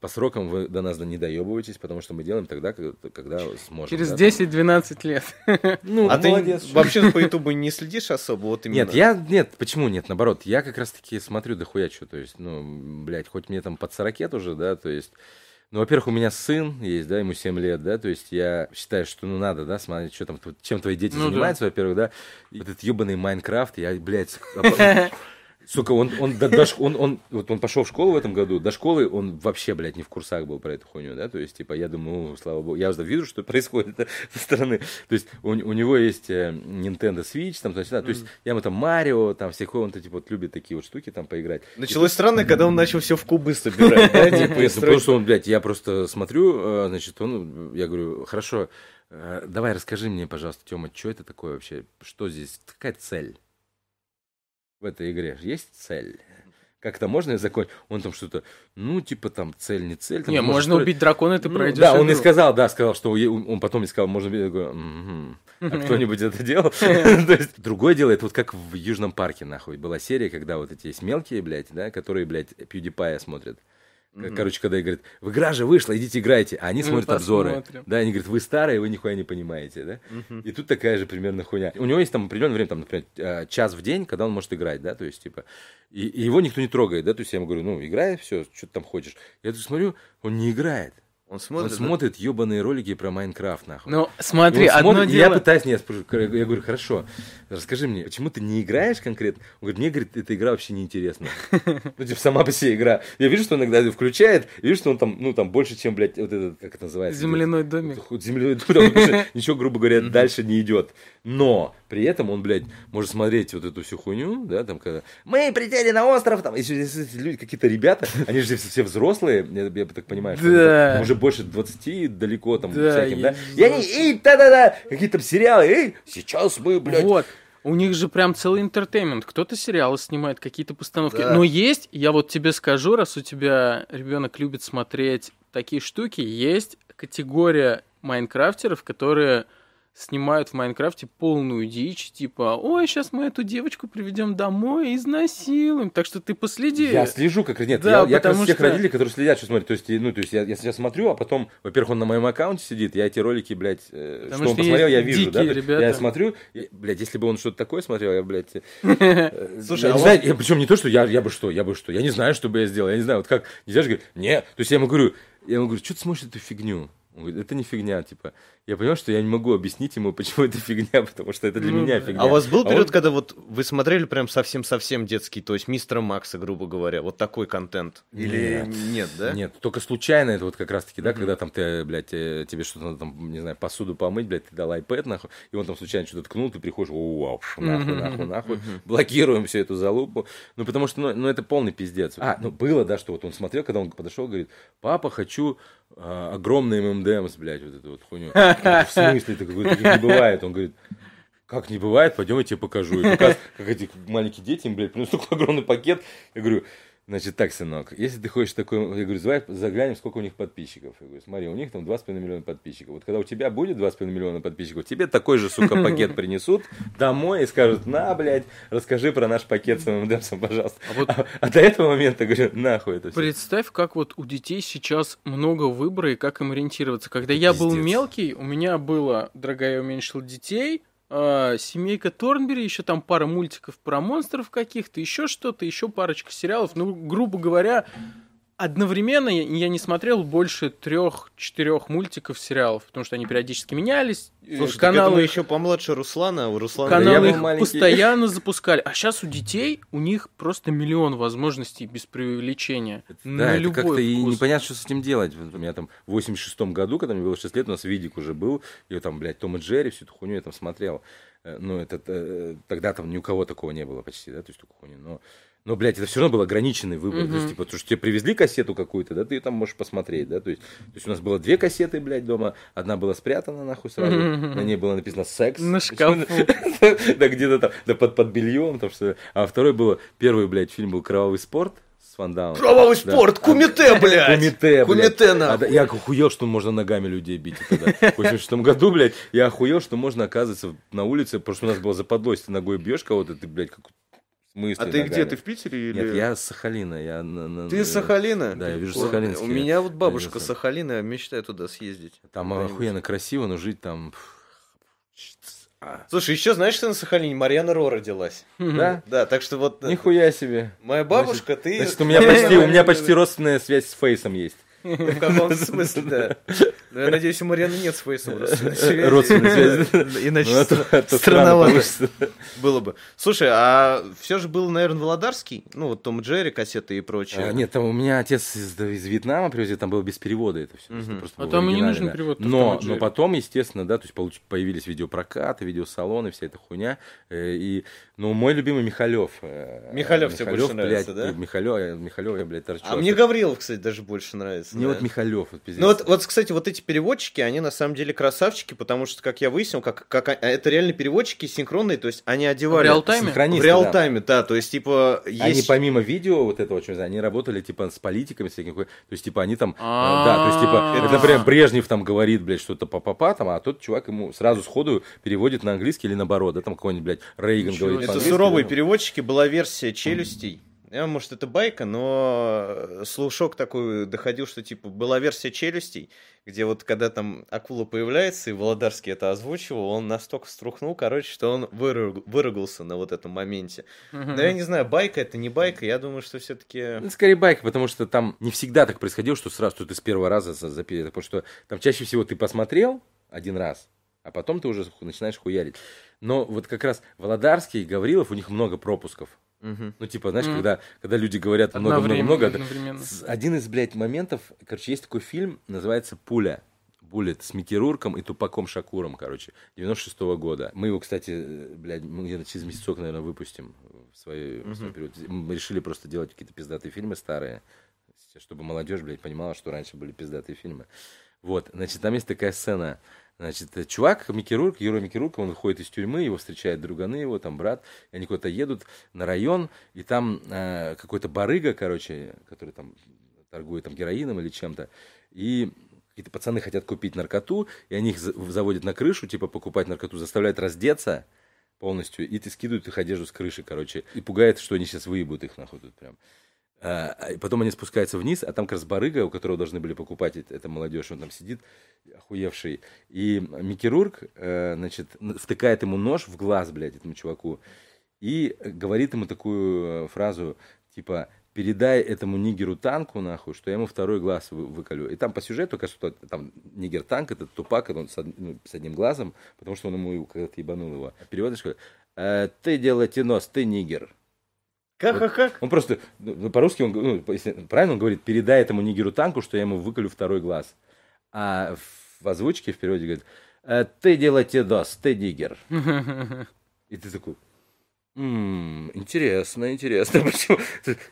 по срокам вы до нас не доебываетесь, потому что мы делаем тогда, когда, когда сможем. Через да. 10-12 лет. Ну, А ты молодец. вообще по Ютубу не следишь особо? Вот именно. Нет, я, нет, почему нет, наоборот, я как раз-таки смотрю дохуя что, то есть, ну, блядь, хоть мне там под 40 тоже, да, то есть, ну, во-первых, у меня сын есть, да, ему 7 лет, да, то есть я считаю, что, ну, надо, да, смотреть, что там, чем твои дети Ну да. занимаются, во-первых, да, и этот ебаный Майнкрафт, я, блядь, Сука, он, он, до- до он, он, вот он пошел в школу в этом году, до школы он вообще, блядь, не в курсах был про эту хуйню, да, то есть, типа, я думаю, слава богу, я уже вижу, что происходит да, со стороны, то есть, у, у него есть э, Nintendo Switch, там, то есть, да, то есть, я ему там Марио, там, всякое, он, типа, вот любит такие вот штуки там поиграть. Началось странно, когда он начал все в кубы собирать, да, типа, и потому что он, блядь, я просто смотрю, э, значит, он, я говорю, хорошо, э, давай расскажи мне, пожалуйста, Тёма, что это такое вообще, что здесь, какая цель в этой игре? Есть цель? Как это можно закончить? Он там что-то, ну, типа там цель, не цель. там, Не, можно ли- убить дракона, и ты Ну, пройдешь Да, он и игру. сказал, да, сказал, что он потом мне сказал, можно убить. «Мгм. а кто-нибудь это делал? То есть, другое дело, это вот как в Южном парке, нахуй, была серия, когда вот эти есть мелкие, блядь, да, которые, блядь, PewDiePie смотрят. К- Короче, когда говорит, в игра же вышла, идите играйте, а они Мы смотрят обзоры. посмотрим. Да, они говорят, вы старые, вы нихуя не понимаете, да? И тут такая же примерно хуйня. У него есть там определенное время, там, например, э, час в день, когда он может играть, да, то есть, типа, и, и его никто не трогает, да, то есть я ему говорю, ну, играй, все, что ты там хочешь. Я тут смотрю, он не играет. Он Он смотрит, да? смотрит ебаные ролики про Майнкрафт, нахуй. Ну, смотри, он одно смотрит, и Я дело... пытаюсь, нет, спрашиваю, я говорю, хорошо, расскажи мне, почему ты не играешь конкретно? Он говорит, мне, говорит, эта игра вообще неинтересна. Ну, типа, сама по себе игра. Я вижу, что он иногда включает, и вижу, что он там, ну, там больше, чем, блядь, вот этот, как это называется? Земляной домик. Земляной домик, ничего, грубо говоря, дальше не идет. Но при этом он, блядь, может смотреть вот эту всю хуйню, да, там, когда мы прилетели на остров, там, если если люди, какие-то ребята, они же все, все взрослые, я, я так понимаю, что Да. там уже больше 20 далеко там Да, всяким, да, и они, и да-да-да, какие-то там сериалы, эй, сейчас мы, блядь, Вот. У них же прям целый entertainment. Кто-то сериалы снимает, какие-то постановки. Да. Но есть, я вот тебе скажу, раз у тебя ребенок любит смотреть такие штуки, есть категория майнкрафтеров, которые снимают в Майнкрафте полную дичь, типа, ой, сейчас мы эту девочку приведем домой и изнасилуем. Так что ты последи. Я слежу, как нет, Да, я, я как раз из тех что- родителей, которые следят, что смотрят. То есть, ну, то есть я, я сейчас смотрю, а потом, во-первых, он на моем аккаунте сидит, я эти ролики, блядь, э, Потому что он что посмотрел, есть я вижу, да. ребята. Я смотрю, и, блядь, если бы он что-то такое смотрел, я, блядь, э, Слушай, я а не у знаю, я, причем не то, что я, я бы что, я бы что, я не знаю, что бы я сделал, я не знаю, вот как, нельзя же говорить, нет, то есть я ему говорю, я ему говорю, что ты смотришь эту фигню? Он говорит, это не фигня, типа. Я понял, что я не могу объяснить ему, почему это фигня, потому что это для Ну меня да. фигня. А у вас был он- период, когда вот вы смотрели прям совсем-совсем детский, то есть мистера Макса, грубо говоря, вот такой контент? Или Нет. нет, да? Нет, только случайно это вот как раз-таки, да, когда там ты, блядь, э, тебе что-то надо там, не знаю, посуду помыть, блядь, ты дал iPad, нахуй, и он там случайно что-то ткнул, ты приходишь, о, вау, нахуй, нахуй, нахуй, блокируем всю эту залупу. Ну, потому что, ну, ну, это полный пиздец. А, ну, было, да, что вот он смотрел, когда он подошел, говорит, папа, хочу а, огромный ММДМС, блядь, вот эту вот хуйню. В смысле? Говорит, таких не бывает. Он говорит, как не бывает, пойдем я тебе покажу. И показ, как эти маленькие дети, им, блядь, принесут такой огромный пакет. Я говорю, Значит, так, сынок, если ты хочешь такой, я говорю, давай заглянем, сколько у них подписчиков. Я говорю, смотри, у них там 2,5 миллиона подписчиков. Вот когда у тебя будет 2,5 миллиона подписчиков, тебе такой же, сука, пакет принесут домой и скажут, на, блядь, расскажи про наш пакет с ММДМСом, пожалуйста. А, вот а, а до этого момента, говорю, нахуй это все. Представь, как вот у детей сейчас много выбора и как им ориентироваться. Когда я был мелкий, у меня было, дорогая, я уменьшил детей, э, Семейка Торнбери, еще там пара мультиков про монстров каких-то, еще что-то, еще парочка сериалов. Ну, грубо говоря, одновременно я не смотрел больше трех-четырех мультиков, сериалов, потому что они периодически менялись. Э, Слушай, каналы еще помладше Руслана, а у Руслана каналы их маленький. постоянно запускали, а сейчас у детей у них просто миллион возможностей без преувеличения. Да, на это как-то и непонятно, что с этим делать. У меня там в 86-м году, когда мне было 6 лет, у нас видик уже был, и там, блядь, Том и Джерри, всю эту хуйню я там смотрел. Э, ну, это э, тогда там ни у кого такого не было почти, да, то есть такую хуйню. Но но, блядь, это все равно был ограниченный выбор. Mm-hmm. То есть, типа, потому что тебе привезли кассету какую-то, да, ты там можешь посмотреть, да. То есть, то есть у нас было две кассеты, блядь, дома. Одна была спрятана, нахуй, сразу. Mm-hmm. На ней было написано секс. На шкафу. Да, где-то там, да, под, под бельем, там что. А второй был, первый, блядь, фильм был «Кровавый спорт». С Ван Дамом. Кровавый спорт, а, кумите, блядь! Кумите, блядь. Кумите, нахуй. А, я охуел, что можно ногами людей бить тогда. В 86 году, блядь, я охуел, что можно, оказывается, на улице, потому что у нас было западло, если ты ногой бьешь кого-то, ты, блядь, как мысли. А ты ногами. где? Ты в Питере или? Нет, я с Сахалина. Я на, на, ты из Сахалина? Да, я вижу Сахалин. У меня вот бабушка да, Сахалина, я мечтаю туда съездить. Там охуенно красиво, но жить там... Слушай, еще знаешь, что на Сахалине Марьяна Ро родилась? Да? Да, так что вот... Э, Нихуя себе. Моя бабушка, ты... Значит, у меня почти, у меня почти родственная связь с Фейсом есть. В каком смысле, да. Но я надеюсь, у Марьяны нет своей родственной связи. Иначе ну, странновато было бы. Слушай, а все же было, наверное, Володарский? Ну, вот Том Джерри, кассеты и прочее. А, нет, там у меня отец из Вьетнама привезли, там было без перевода это все. А там и не нужен перевод. Но потом, естественно, да, то есть появились видеопрокаты, видеосалоны, вся эта хуйня. Э, и, ну, мой любимый Михалев. Э, Михалев тебе больше нравится, да? Михалев, Михалев, я, блядь, торчу. А мне Гаврилов, кстати, даже больше нравится. Мне вот Михалев, вот Ну вот, вот, кстати, вот эти переводчики, они на самом деле красавчики, потому что, как я выяснил, как, как это реально переводчики синхронные, то есть они одевали... В реал-тайме? В реал-тайме, да. да, то есть, типа, есть... Они помимо видео вот этого, что они работали, типа, с политиками, с всякими, то есть, типа, они там, э, да, то есть, типа, это, например, Брежнев там говорит, блядь, что-то па-па-па, там, а тот чувак ему сразу сходу переводит на английский или наоборот, да, там какой-нибудь, блядь, Рейган говорит Это суровые переводчики, была версия челюстей, я, может, это байка, но слушок такой доходил, что, типа, была версия челюстей, где вот когда там акула появляется, и Володарский это озвучивал, он настолько струхнул, короче, что он выруг... выругался на вот этом моменте. Но я не знаю, байка это не байка, я думаю, что все-таки... Ну, скорее байка, потому что там не всегда так происходило, что сразу что ты с первого раза запилил, потому что там чаще всего ты посмотрел один раз, а потом ты уже начинаешь хуярить. Но вот как раз Володарский и Гаврилов, у них много пропусков. Угу. Ну, типа, знаешь, угу. когда, когда люди говорят много-много-много. Один из, блядь, моментов, короче, есть такой фильм, называется «Пуля». Буллет с Микки Рурком и Тупаком Шакуром, короче, 96 -го года. Мы его, кстати, блядь, мы где-то через месяцок, наверное, выпустим в свой, угу. в свой период. Мы решили просто делать какие-то пиздатые фильмы старые, чтобы молодежь, блядь, понимала, что раньше были пиздатые фильмы. Вот, значит, там есть такая сцена, Значит, э, чувак, Микки герой Микки он выходит из тюрьмы, его встречают друганы его, там брат, и они куда-то едут на район, и там э, какой-то барыга, короче, который там торгует там героином или чем-то, и какие-то пацаны хотят купить наркоту, и они их заводят на крышу, типа покупать наркоту, заставляют раздеться полностью, и ты скидывают их одежду с крыши, короче, и пугает, что они сейчас выебут их нахуй тут прям. А, а потом они спускаются вниз, а там как раз барыга, у которого должны были покупать эта молодежь, он там сидит, охуевший. И Микирург, э, значит, втыкает ему нож в глаз, блядь, этому чуваку, и говорит ему такую э, фразу, типа, передай этому нигеру танку, нахуй, что я ему второй глаз вы, выколю. И там по сюжету, кажется, там нигер танк, это тупак, он с, ну, с одним глазом, потому что он ему когда-то ебанул его. Переводишь, э, ты делайте нос, ты нигер. Как, вот. как, как? Он просто, ну, по-русски, он, ну, если, правильно он говорит, передай этому нигеру танку, что я ему выколю второй глаз. А в озвучке в переводе говорит, «Э, ты делайте дос, ты нигер. И ты такой, М, интересно, интересно. Почему?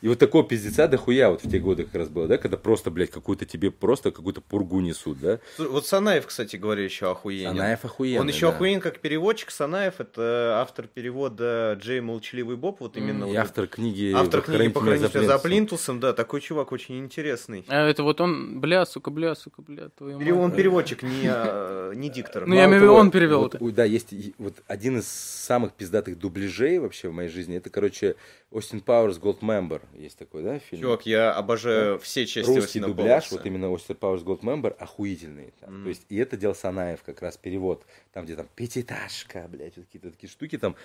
И вот такого пиздеца дохуя вот в те годы как раз было, да, когда просто, блядь, какую-то тебе просто какую-то пургу несут, да? Вот Санаев, кстати говоря, еще охуенен. Санаев охуенный, Он еще да. охуенен как переводчик. Санаев это автор перевода Джей Молчаливый Боб. Вот именно И вот автор книги автор книги меня за плинтусом». плинтусом». Да, такой чувак очень интересный. А это вот он, бля, сука, бля, сука, бля, твою Пере- Он мать. переводчик, не, а, не диктор. Ну, я имею в виду, он перевел это. Да, есть вот один из самых пиздатых дубляжей вообще в моей жизни. Это, короче, Остин Пауэрс Goldmember. Есть такой, да, фильм? Чувак, я обожаю все части Русский Остина дубляж, Пауэрса. вот именно Остин Пауэрс Goldmember, охуительный. там. Мгм. То есть, и это делал Санаев, как раз перевод. Там, где там пятиэтажка, блядь, вот какие-то такие штуки там.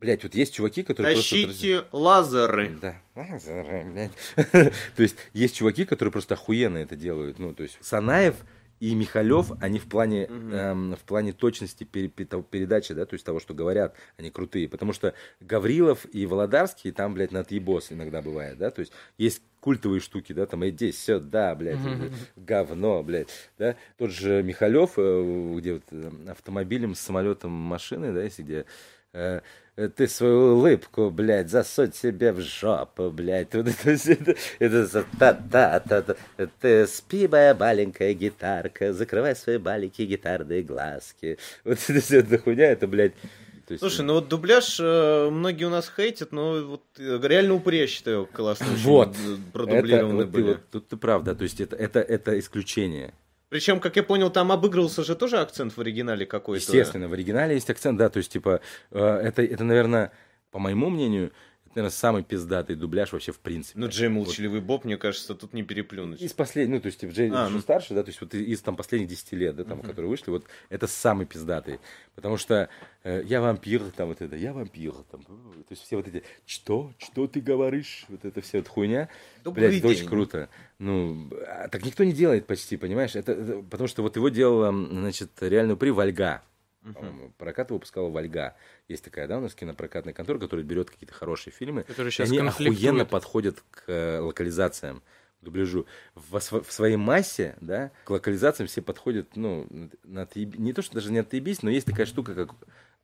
Блядь, вот есть чуваки, которые просто... Тащите лазеры. Да. блядь. То есть есть чуваки, которые просто охуенно это делают. Ну, то есть Санаев и Михалев, они в плане, эм, в плане точности пере- передачи, да, то есть того, что говорят, они крутые. Потому что Гаврилов и Володарский, там, блядь, на отъебос иногда бывает, да, то есть есть культовые штуки, да, там, иди сюда, блядь, Мгм. говно, блядь, да. Тот же Михалев, э, где вот э, автомобилем, самолетом, машины, да, если где э, ты свою улыбку, блядь, засунь себе в жопу, блядь. Вот это, всё это, это за та-та-та-та. Ты спи, моя маленькая гитарка, закрывай свои маленькие гитарные глазки. Вот это все эта хуйня, это, блядь... то есть, Слушай, ну вот дубляж э, многие у нас хейтят, но вот э, реально упыри, я считаю, классно Вот. д- это, продублированы вот ты были. вот- тут ты прав, да, то есть это, это, это исключение. Причем, как я понял, там обыгрывался же тоже акцент в оригинале какой-то. Естественно, в оригинале есть акцент, да, то есть, типа, э, это, это, наверное, по моему мнению, это, наверное, самый пиздатый дубляж вообще в принципе. Ну, Джей Молчаливый Боб, мне кажется, тут не переплюнуть. Из последних, ну, то есть, Джей А, ну. старше, да, то есть, вот из, там последних 10 лет, да, там, которые вышли, вот это самый пиздатый. Потому что э, я вампир, там, вот это, я вампир, там, то есть, все вот эти, что, что ты говоришь, вот это вся эта хуйня, Добрый блядь, это очень день. круто. Ну, а так никто не делает почти, понимаешь, это, это- потому что вот его делала, значит, реальную при Вольга. По-моему, Прокат выпускала Вольга. Есть такая, да, у нас кинопрокатная контора, которая берет какие-то хорошие фильмы. Который И сейчас они конфликтует. охуенно подходят к э, локализациям, к дубляжу. В, в своей массе, да, к локализациям все подходят, ну, на отъеб- не то, что даже не отъебись, но есть такая штука, как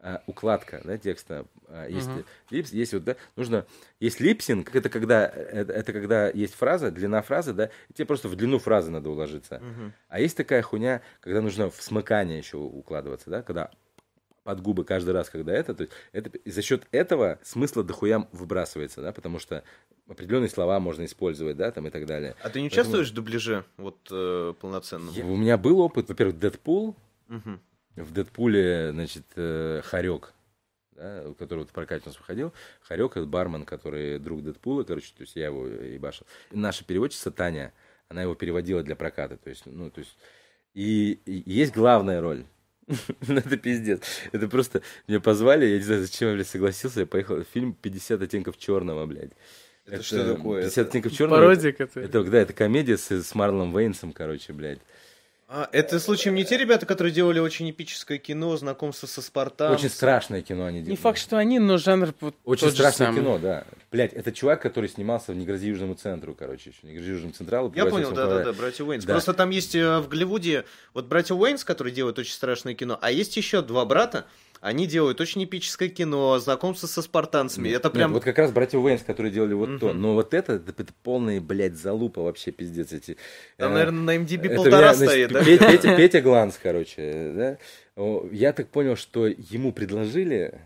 а, укладка, да, текста. А, есть, Мгм. липс, есть вот, да, нужно, есть липсинг, это когда, это, это когда есть фраза, длина фразы, да, и тебе просто в длину фразы надо уложиться. Мгм. А есть такая хуйня, когда нужно в смыкание еще укладываться, да, когда под губы каждый раз, когда это, то есть это, и за счет этого смысла дохуя выбрасывается, да, потому что определенные слова можно использовать, да, там и так далее. А ты не Поэтому- участвуешь в дубляже, вот, э, полноценном? Я- у меня был опыт, во-первых, Дэдпул, Мгм. В Дэдпуле, значит, э, Харек, да, который вот в прокате у нас выходил, Харек это бармен, который друг Дэдпула, короче, то есть я его ебашил. И наша переводчица Таня, она его переводила для проката, то есть, ну, то есть, и, и есть главная роль. Ну, Это пиздец. Это просто меня позвали, я не знаю, зачем я, блядь, согласился, я поехал. Фильм 50 оттенков черного, блядь. Это что такое? 50 Это оттенков черного. Пародия, которая. Это, да, это комедия с, с Марлом Вейнсом, короче, блядь. А, это случаем не те ребята, которые делали очень эпическое кино, знакомство со Спартаном? Очень страшное кино они делают. Не факт, что они, но жанр вот Очень страшное кино, да. Блять, это чувак, который снимался в «Не грози Южному центру», короче, еще. «Не грози Южному централу». Я «Превратился понял, да-да-да, квадрат». братья Уэйнс. Да. Просто там есть э, в Голливуде вот братья Уэйнс, которые делают очень страшное кино, а есть еще два брата, они делают очень эпическое кино, знакомство со спартанцами. Нет, это нет, прям... вот как раз братья Уэйнс, которые делали вот то. Мгм. Но вот это, это, это полные, блядь, залупа вообще, пиздец эти. Там, Э, наверное, на MDB это полтора меня, значит, стоит, да? Петя, Петя- Петя Гланс, короче, да. Я так понял, что ему предложили,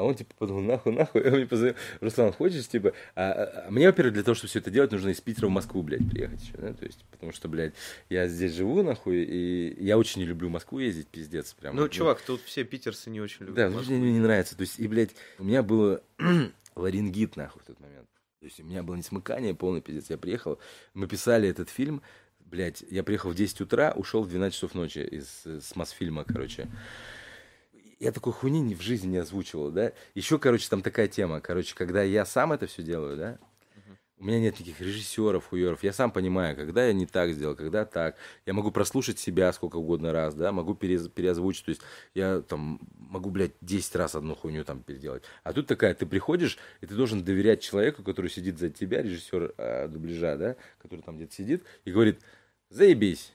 а он типа подумал, нахуй, нахуй, и он мне позвонил, Руслан, хочешь, типа, а, а- а мне, во-первых, для того, чтобы все это делать, нужно из Питера в Москву, блядь, приехать еще, да, то есть, потому что, блядь, я здесь живу, нахуй, и я очень не люблю в Москву ездить, пиздец, прям. Ну, чувак, тут все питерцы не очень любят. Да, Москву. мне, не нравится. То есть, и, блядь, у меня было ларингит, нахуй, в тот момент. То есть, у меня было несмыкание, полный пиздец. Я приехал, мы писали этот фильм, блядь, я приехал в 10 утра, ушел в 12 часов ночи из, э, с Мосфильма, короче. Я такой хуйни ни в жизни не озвучивал, да. Еще, короче, там такая тема, короче, когда я сам это все делаю, да, у меня нет никаких режиссеров, хуеров. Я сам понимаю, когда я не так сделал, когда так. Я могу прослушать себя сколько угодно раз, да, могу перез- переозвучить. То есть я там могу, блядь, 10 раз одну хуйню там переделать. А тут такая, ты приходишь, и ты должен доверять человеку, который сидит за тебя, режиссер э, дубляжа, да, который там где-то сидит, и говорит, заебись.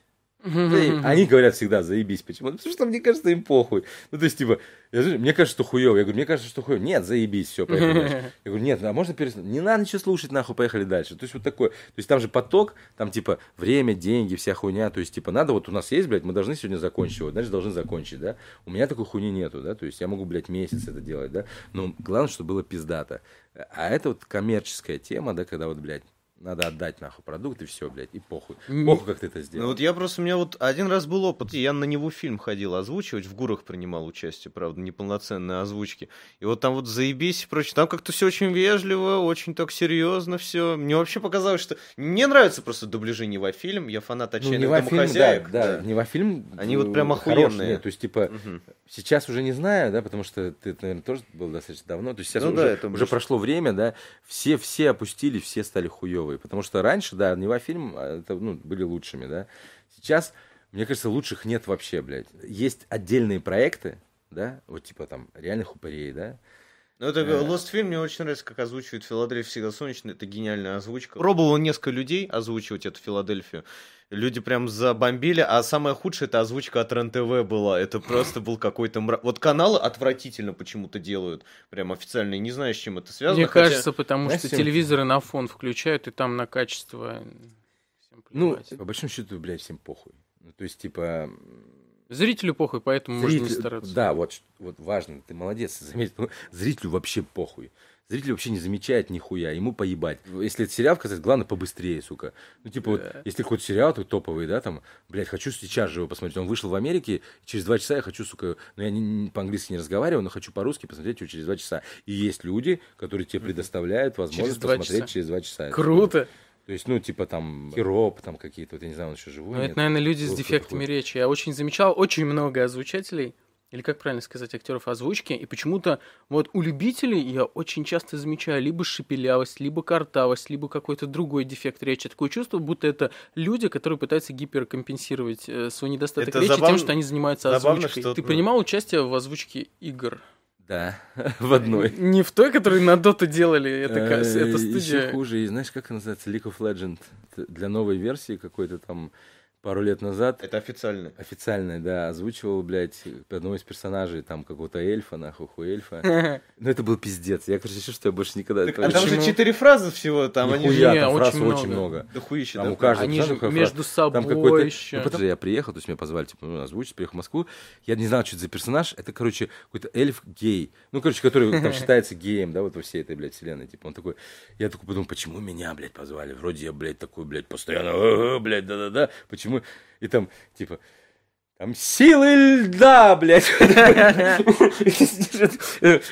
Они говорят всегда, заебись. Почему? Потому что мне кажется, им похуй. Ну, то есть, типа, я же- мне кажется, что хуево. Я говорю, мне кажется, что хуево. Нет, заебись, все, поехали дальше. Я говорю, нет, а можно перестать? Не надо ничего слушать, нахуй, поехали дальше. То есть, вот такое. То есть, там же поток, там, типа, время, деньги, вся хуйня. То есть, типа, надо, вот у нас есть, блядь, мы должны сегодня закончить его, значит, должны закончить, да. У меня такой хуйни нету, да. То есть, я могу, блядь, месяц это делать, да. Но главное, чтобы было пиздато. А это вот коммерческая тема, да, когда вот, блядь, надо отдать нахуй продукт и все, блядь, и похуй. Похуй, как ты это Ну сделал. вот я просто, у меня вот один раз был опыт, я на него фильм ходил озвучивать, в «Гурах» принимал участие, правда, неполноценные озвучки. И вот там вот заебись и прочее, там как-то все очень вежливо, очень так серьезно все. Мне вообще показалось, что... Мне нравится просто дубляжи Нева-фильм, я фанат Ну, отчаянных Нева-фильм, домохозяек. да, да, Нева-фильм, Они вот прям охуенные. нет, то есть, типа, Мгм. сейчас уже не знаю, да, потому что ты, наверное, тоже был достаточно давно. То есть сейчас Ну уже, да, уже прошло время, да, все, все опустили, все стали хуевые. Потому что раньше, да, Нева фильм, а, это, ну, были лучшими, да. Сейчас, мне кажется, лучших нет вообще, блядь. Есть отдельные проекты, да, вот типа там реальных упырей, да. Ну, это Э. Lost Film мне очень нравится, как озвучивает Филадельфия всегда солнечно. Это гениальная озвучка. Пробовал несколько людей озвучивать эту Филадельфию. Люди прям забомбили, а самое худшее это озвучка от РЕН-ТВ была. Это просто был какой-то мрак. Вот каналы отвратительно почему-то делают, прям официально. Не знаю, с чем это связано. Мне хотя- кажется, потому Знаешь, что всем- телевизоры на фон включают, и там на качество всем Ну, по большому счету, блядь, всем похуй. Ну, то есть, типа, Зрителю похуй, поэтому можно не Зритель- стараться. Да, вот, вот важно, ты молодец, заметил. Зрителю вообще похуй. Зритель вообще не замечает нихуя, ему поебать. Если это сериал, сказать, главное побыстрее, сука. Ну, типа, вот, Да. если какой-то сериал, то топовый, да, там, блядь, хочу сейчас же его посмотреть. Он вышел в Америке, через два часа я хочу, сука, ну, я не- не- по-английски не разговариваю, но хочу по-русски посмотреть его через два часа. И есть люди, которые тебе предоставляют возможность два посмотреть часа. через два часа. Круто. То есть, ну, типа, там, хироп, там, какие-то, вот я не знаю, он еще живой. Ну, это, наверное, люди с дефектами речи. Я очень замечал очень много озвучателей, или как правильно сказать, актеров озвучки, и почему-то вот у любителей я очень часто замечаю либо шепелявость, либо картавость, либо какой-то другой дефект речи. Такое чувство, будто это люди, которые пытаются гиперкомпенсировать э, свой недостаток Это речи забавно- тем, что они занимаются забавно, озвучкой. что- Ты принимал участие в озвучке игр? Да, в одной. Не в той, которую на Доту делали, это, Э, это Еще студия. хуже. И знаешь, как она называется? League of Legends. Для новой версии какой-то там пару лет назад. Это официально. Официальный, да, озвучивал, блядь, одного из персонажей, там, какого-то эльфа, нахуй, хуй эльфа. Ну, это был пиздец. Я, короче, решил, что я больше никогда... Так, а там же четыре фразы всего, там они Не, там очень фраз много. очень много. Да хуище, Там да? у каждого Они же между собой какой-то... еще. Ну, потом я приехал, то есть меня позвали, типа, ну, озвучить, приехал в Москву. Я не знал, что это за персонаж. Это, короче, какой-то эльф-гей. Ну, короче, который там считается геем, да, вот во всей этой, блядь, вселенной. Типа, он такой... Я такой подумал, почему меня, блядь, позвали? Вроде я, блядь, такой, блядь, постоянно, «Э, э, блядь, да-да-да. Почему? И там, типа, там силы льда, блядь. У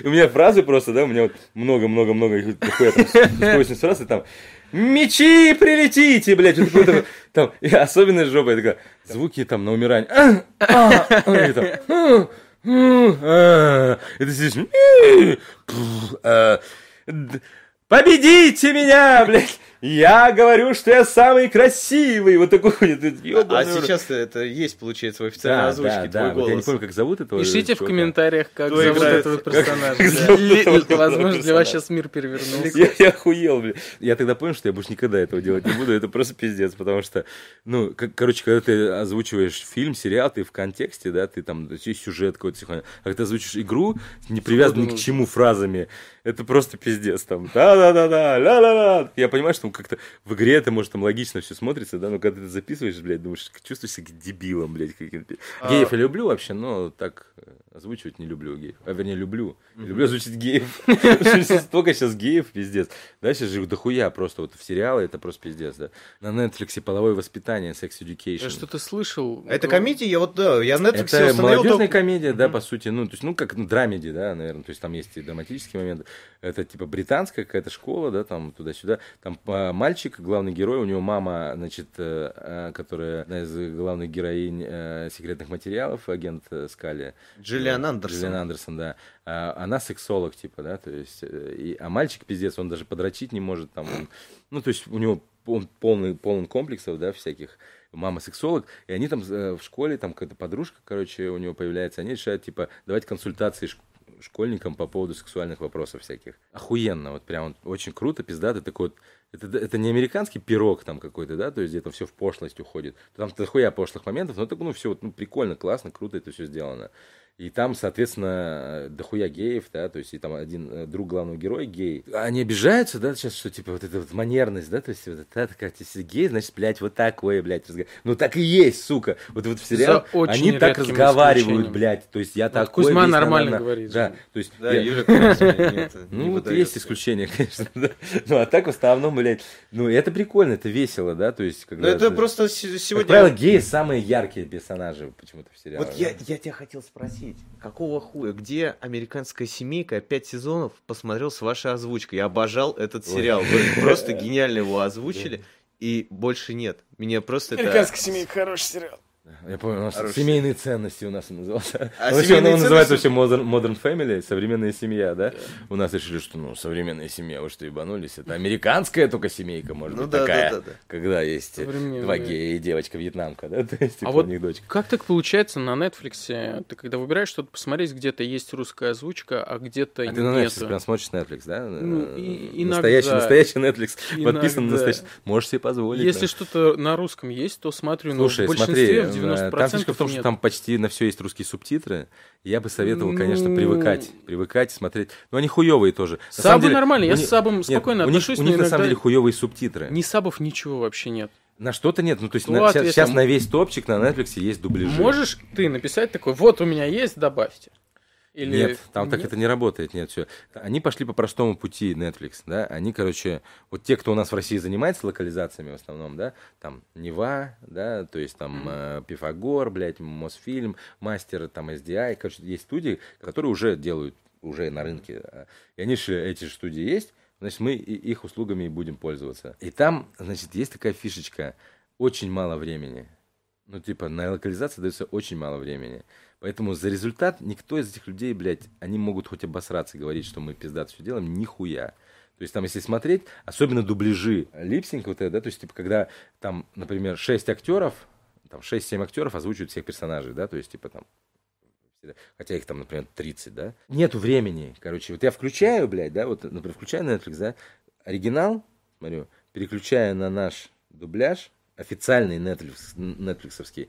меня фразы просто, да, у меня вот много-много-много, их там 180 фраз, и там Мечи, прилетите, блядь. Вот такой, там, и особенная жопа, я звуки там на умирание. А, а, а, а, ты сидишь, «Ми, пф, а, д- победите меня, блядь. Я говорю, что я самый красивый. Вот такой. Ты, А в рот. сейчас это есть, получается, в официальной Да, озвучке да, твой да. Вот я не голос. помню, как зовут этого Пишите в чувака. комментариях, как Кто зовут играет? этого персонажа. как да. зовут Ли- этого Возможно, для вас сейчас мир перевернулся. Я, я охуел, блин. Я тогда понял, что я больше никогда этого делать не буду. Это просто пиздец, потому что, ну, как, короче, когда ты озвучиваешь фильм, сериал, ты в контексте, да, ты там, сюжет какой-то, а когда ты озвучишь игру, не привязан ни к чему фразами, это просто пиздец, там, да-да-да-да, ла-ла-ла. Я понимаю, что как-то в игре это может там логично все смотрится, да, но когда ты записываешь, блядь, думаешь, чувствуешь себя дебилом, блядь, каким-то. А- Геев я люблю вообще, но так э, озвучивать не люблю геев. А, вернее, люблю. Люблю озвучить геев. Столько сейчас геев, пиздец. Да, сейчас же дохуя просто вот в сериалы, это просто пиздец, да. На Netflix половое воспитание, Sex Education. Я что-то слышал. Это комедия, я вот, да, я Netflix Это молодежная комедия, да, по сути, ну, то есть, ну, как ну, драмеди, да, наверное, то есть там есть и драматические моменты. Это типа британская какая-то школа, да, там туда-сюда. Там а, мальчик, главный герой, у него мама, значит, э, э, которая одна из главных героинь э, секретных материалов, агент э, Скали. Джилиан Вот, Андерсон. Джилиан Андерсон, да. А, она сексолог, типа, да, то есть, и, а мальчик пиздец, он даже подрочить не может, там, он- ну, то есть, у него он полный, полон комплексов, да, всяких, мама сексолог, и они там в школе, там какая-то подружка, короче, у него появляется, они решают, типа, давать консультации школьникам по поводу сексуальных вопросов всяких. Охуенно, вот прям очень круто, пиздато, такой вот это, это не американский пирог там какой-то, да, то есть где-то все в пошлость уходит. Там дохуя пошлых моментов, но так, ну, все вот, ну, прикольно, классно, круто это все сделано. И там, соответственно, дохуя геев, да, то есть и там один э, друг главного героя гей. Они обижаются, да, сейчас, что типа вот эта вот манерность, да, то есть вот это такая, если гей, значит, блядь, вот такое, блядь, разговор... Ну так и есть, сука. Вот, вот в сериале они так разговаривают, блядь, то есть я вот такой... Кузьма нормально на... говорит. Да, то есть... Да, я... Юля, Ну вот есть исключения, конечно, да. Ну а так в основном, блядь, ну это прикольно, это весело, да, то есть... Когда ну это просто сегодня... Как правило, геи самые яркие персонажи почему-то в сериале. Вот я, я тебя хотел спросить, спросить, какого хуя, где американская семейка пять сезонов посмотрел с вашей озвучкой? Я обожал этот сериал. Вы просто гениально его озвучили, и больше нет. Меня просто Американская семейка хороший сериал. Я помню, у нас Хороший. семейные ценности у нас назывался. А ну, вообще, он называется вообще modern, modern Family, современная семья, да? Yeah. У нас решили, что ну современная семья, вы что, ебанулись? Это американская только семейка, может ну, быть, да, такая, да, да, да. когда есть два гея и девочка вьетнамка, да? То есть, а типа, вот них дочка. как так получается на Netflix? Ты когда выбираешь что-то посмотреть, где-то есть русская озвучка, а где-то а нет. ты на Netflix прям смотришь Netflix, да? Ну, и, настоящий, иногда. настоящий Netflix, иногда. подписан на настоящий. Можешь себе позволить. Если да. что-то на русском есть, то смотрю, Слушай, но в большинстве, смотри, 90% там фишка в том, нет. что там почти на все есть русские субтитры. Я бы советовал, ну... конечно, привыкать, привыкать, смотреть. Но они хуевые тоже. На Сабы деле, нормально, я с Сабом спокойно нет, отношусь. У них, у них на самом деле хуевые субтитры. Ни Сабов ничего вообще нет. На что-то нет. Ну, то есть, на, сейчас, сейчас на весь топчик на Netflix есть дубляжи. Можешь ты написать такой, вот у меня есть, добавьте. Или... Нет, там нет? так это не работает, нет, все. Они пошли по простому пути Netflix, да, они, короче, вот те, кто у нас в России занимается локализациями в основном, да, там Нева, да, то есть там mm-hmm. э, Пифагор, блядь, Мосфильм, Мастер, там SDI, короче, есть студии, которые уже делают, уже на рынке, и они же, эти же студии есть, значит, мы их услугами будем пользоваться. И там, значит, есть такая фишечка, очень мало времени. Ну, типа, на локализацию дается очень мало времени. Поэтому за результат никто из этих людей, блядь, они могут хоть обосраться говорить, что мы пиздато все делаем, нихуя. То есть там, если смотреть, особенно дубляжи, липсинг вот это, да, то есть, типа, когда там, например, 6 актеров, там 6-7 актеров озвучивают всех персонажей, да, то есть, типа, там, хотя их там, например, 30, да, нету времени, короче, вот я включаю, блядь, да, вот, например, включаю Netflix, да, оригинал, смотрю, переключаю на наш дубляж, официальный Netflix, Netflixовский,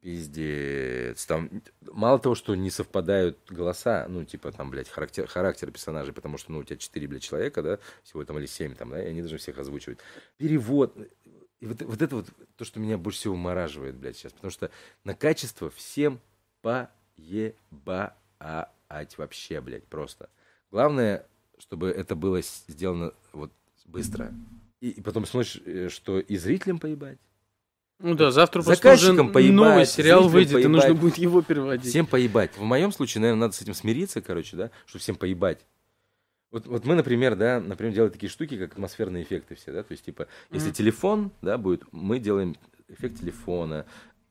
Пиздец. Там мало того, что не совпадают голоса, ну, типа, там, блядь, характер, характер персонажей, потому что, ну, у тебя 4, блядь, человека, да, всего там, или 7, там, да, и они должны всех озвучивать. Перевод. И вот, вот это вот то, что меня больше всего умораживает, блядь, сейчас. Потому что на качество всем поебать вообще, блядь, просто. Главное, чтобы это было сделано вот быстро. И, и потом смотришь, э, что и зрителям поебать, ну да, завтра просто уже поебать, новый сериал выйдет, поебать. и нужно будет его переводить. Всем поебать. В моем случае, наверное, надо с этим смириться, короче, да, что всем поебать. Вот, вот мы, например, да, например, делаем такие штуки, как атмосферные эффекты все, да, то есть, типа, mm-hmm. если телефон, да, будет, мы делаем эффект телефона,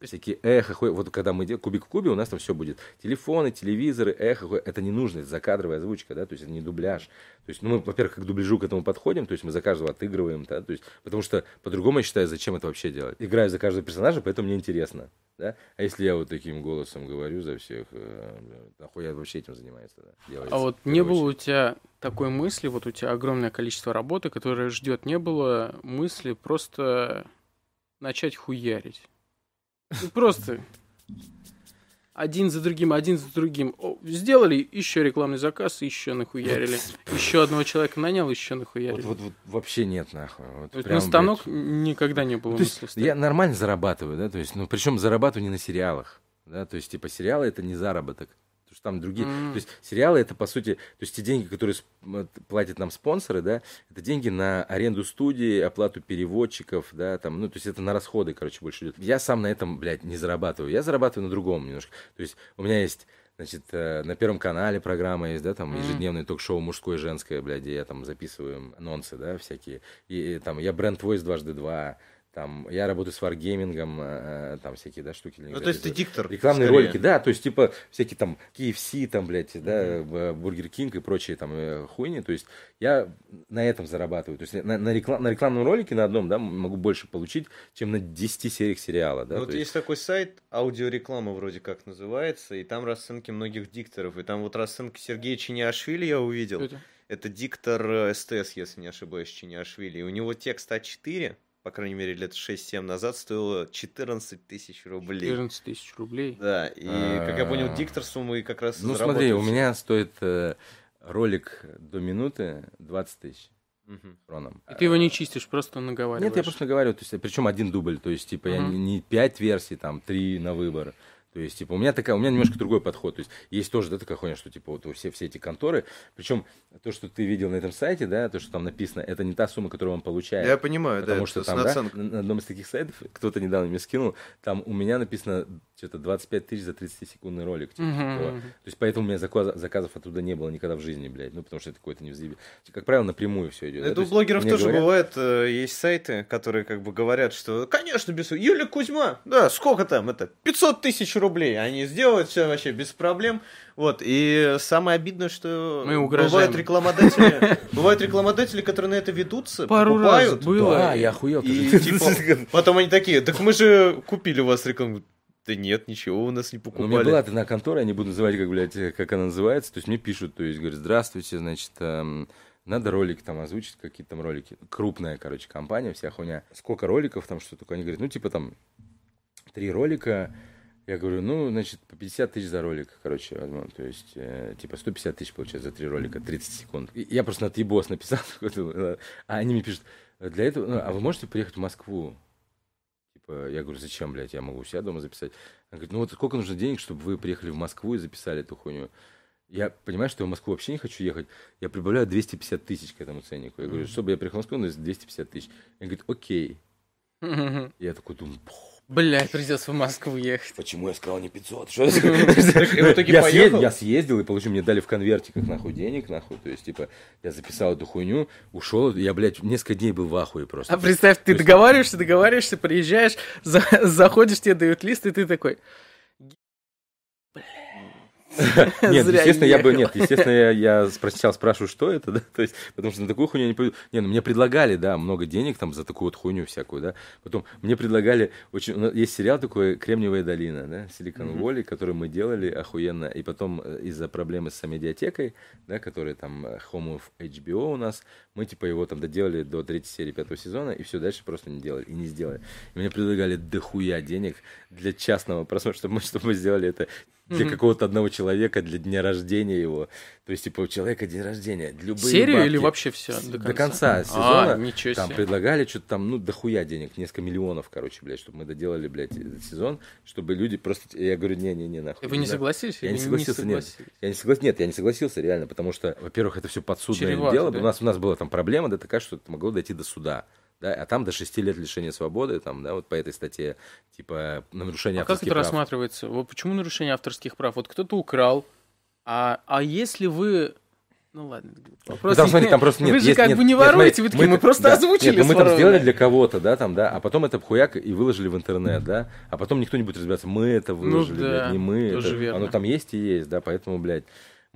всякие эхо, вот когда мы делаем кубик в кубе, у нас там все будет. Телефоны, телевизоры, эхо, это не нужно, это закадровая озвучка, да, то есть это не дубляж. То есть, ну, мы, во-первых, как дубляжу к этому подходим, то есть мы за каждого отыгрываем, да, то есть, потому что по-другому я считаю, зачем это вообще делать. Играю за каждого персонажа, поэтому мне интересно, да. А если я вот таким голосом говорю за всех, э, нахуй я вообще этим занимаюсь тогда? Делается, а вот не было у тебя такой мысли, вот у тебя огромное количество работы, которое ждет, не было мысли просто начать хуярить? Ну, просто один за другим, один за другим. О, сделали еще рекламный заказ, еще нахуярили. Еще одного человека нанял, еще нахуярили. Вот, вот, вот вообще нет, нахуй. Вот прям, на станок блядь. никогда не было ну, мысли Я нормально зарабатываю, да, то есть, ну, причем зарабатываю не на сериалах, да, то есть, типа, сериалы это не заработок что там другие. Mm. То есть сериалы это по сути, то есть те деньги, которые платят нам спонсоры, да, это деньги на аренду студии, оплату переводчиков, да, там, ну, то есть это на расходы, короче, больше идет. Я сам на этом, блядь, не зарабатываю. Я зарабатываю на другом немножко. То есть у меня есть Значит, э, на Первом канале программа есть, да, там mm ежедневное ток-шоу мужское и женское, блядь, где я там записываю анонсы, да, всякие. И, и там я бренд Voice дважды два, там, я работаю с варгеймингом, э, там всякие, да, штуки. Ну, то есть ты диктор. Рекламные скорее. ролики, да, то есть, типа, всякие там KFC, там, блядь, да, Burger King и прочие там э, хуйни, то есть, я на этом зарабатываю, то есть, на, на, реклам, на рекламном ролике на одном, да, могу больше получить, чем на 10 сериях сериала, да. Ну, вот то есть такой сайт, аудиореклама вроде как называется, и там расценки многих дикторов, и там вот расценки Сергея Чонишвили я увидел. Это? Это диктор э, СТС, если не ошибаюсь, Чонишвили. И у него текст А4, по крайней мере, лет 6-7 назад стоило 14 тысяч рублей. 14 тысяч рублей. Да, и, как я понял, А. диктор суммы как раз Ну, смотри, у меня стоит э, ролик до минуты 20 тысяч Мгм. кроном. И ты его не чистишь, просто наговариваешь. Нет, я просто наговариваю, то есть, причем один дубль, то есть, типа, я не пять версий, там, три на выбор. То есть, типа, у меня такая, у меня немножко другой подход. То есть, есть тоже, да, такая хуйня, что, типа, вот все, все эти конторы, причем то, что ты видел на этом сайте, да, то, что там написано, это не та сумма, которую он получает. Я понимаю, да, Потому что там, да, на одном из таких сайтов, кто-то недавно мне скинул, там у меня написано что-то 25 тысяч за 30-секундный ролик. Типа, Мгм. такого. То есть поэтому у меня заказа- заказов оттуда не было никогда в жизни, блядь. Ну, потому что это какой-то невзъеб... Как правило, напрямую все идет. да, Это то у есть блогеров тоже говорят, бывает, э, есть сайты, которые как бы говорят, что, конечно, без... Юлия Кузьма, да, сколько там, это, 500 тысяч рублей, они сделают все вообще без проблем, вот, и самое обидное, что Мы угрожаем. бывают рекламодатели, бывают рекламодатели, которые на это ведутся, Пару раз покупают, было. Да, я охуел. и типа, потом они такие, так мы же купили у вас рекламу. Да нет, ничего у нас не Ну, у меня покупали. была одна контора, я не буду называть, как, блядь, э, как она называется. То есть мне пишут, то есть говорят, здравствуйте, значит, эм, надо ролик там озвучить, какие-то там ролики. Крупная, короче, компания, вся хуйня. Сколько роликов там, что такое? Они говорят, ну, типа там три ролика. Я говорю, ну, значит, по 50 тысяч за ролик, короче, возьму. То есть, э, типа, 150 тысяч получается за три ролика, 30 секунд. И я просто на отъебос написал. А они мне пишут, для этого, ну, а вы можете приехать в Москву? Типа, я говорю, зачем, блядь, я могу у себя дома записать. Она говорит, ну вот сколько нужно денег, чтобы вы приехали в Москву и записали эту хуйню? Я понимаю, что я в Москву вообще не хочу ехать. Я прибавляю 250 тысяч к этому ценнику. Я говорю, чтобы я приехал в Москву, ну, 250 тысяч. Он говорит, окей. Я такой думаю, «Пух, Блядь, придется в Москву ехать. почему я сказал не 500? Что я, съездил и получил, мне дали в конвертиках нахуй денег, нахуй. То есть, типа, я записал эту хуйню, ушел, я, блядь, несколько дней был в ахуе просто. А представь, ты договариваешься, договариваешься, приезжаешь, за- заходишь, тебе дают лист, и ты такой... Нет, естественно, я бы, нет, естественно, я, сначала спрашиваю, что это, да, то есть, потому что на такую хуйню я не пойду. Не, ну мне предлагали, да, много денег там за такую вот хуйню всякую, да. Потом мне предлагали, очень, у нас есть сериал такой «Кремниевая долина», да, Силикон. Валли, который мы делали охуенно, и потом э, из-за проблемы с медиатекой, да, который там э, Home of HBO у нас, мы типа его там доделали до третьей серии пятого сезона, и все, дальше просто не делали, и не сделали. И мне предлагали дохуя денег для частного просмотра, чтобы мы, чтобы мы сделали это для Мгм. какого-то одного человека, для дня рождения его. То есть, типа, у человека день рождения. Любые Серию бабки. или вообще все? С- До конца А, сезона. ничего Там себе. предлагали что-то там, ну, дохуя денег, несколько миллионов, короче, блядь, чтобы мы доделали, блядь, этот сезон, чтобы люди просто... Я говорю, не-не-не, нахуй. Вы не надо». согласились? Я не согласился, нет. согласились? Я не согласился, нет, я не согласился реально, потому что, во-первых, это все подсудное Чревато, дело. да? У нас у нас была там проблема, да, такая, что это могло дойти до суда. Да, а там до 6 лет лишения свободы, там, да, вот по этой статье, типа, на нарушение А как авторских это прав. рассматривается? Вот почему нарушение авторских прав? Вот кто-то украл, а, а если вы... Ну ладно, вопрос... Ну, там, смотри, там просто нет. Вы же есть- как нет, бы не нет, воруете, смотри, вы такие, мы это- просто да, озвучили Нет, ну мы там сделали для кого-то, да, там, да, а потом это хуяк и выложили в интернет, да, а потом никто не будет разбираться, мы это выложили, Ну да, блядь, не мы, это- верно. оно там есть и есть, да, поэтому, блядь,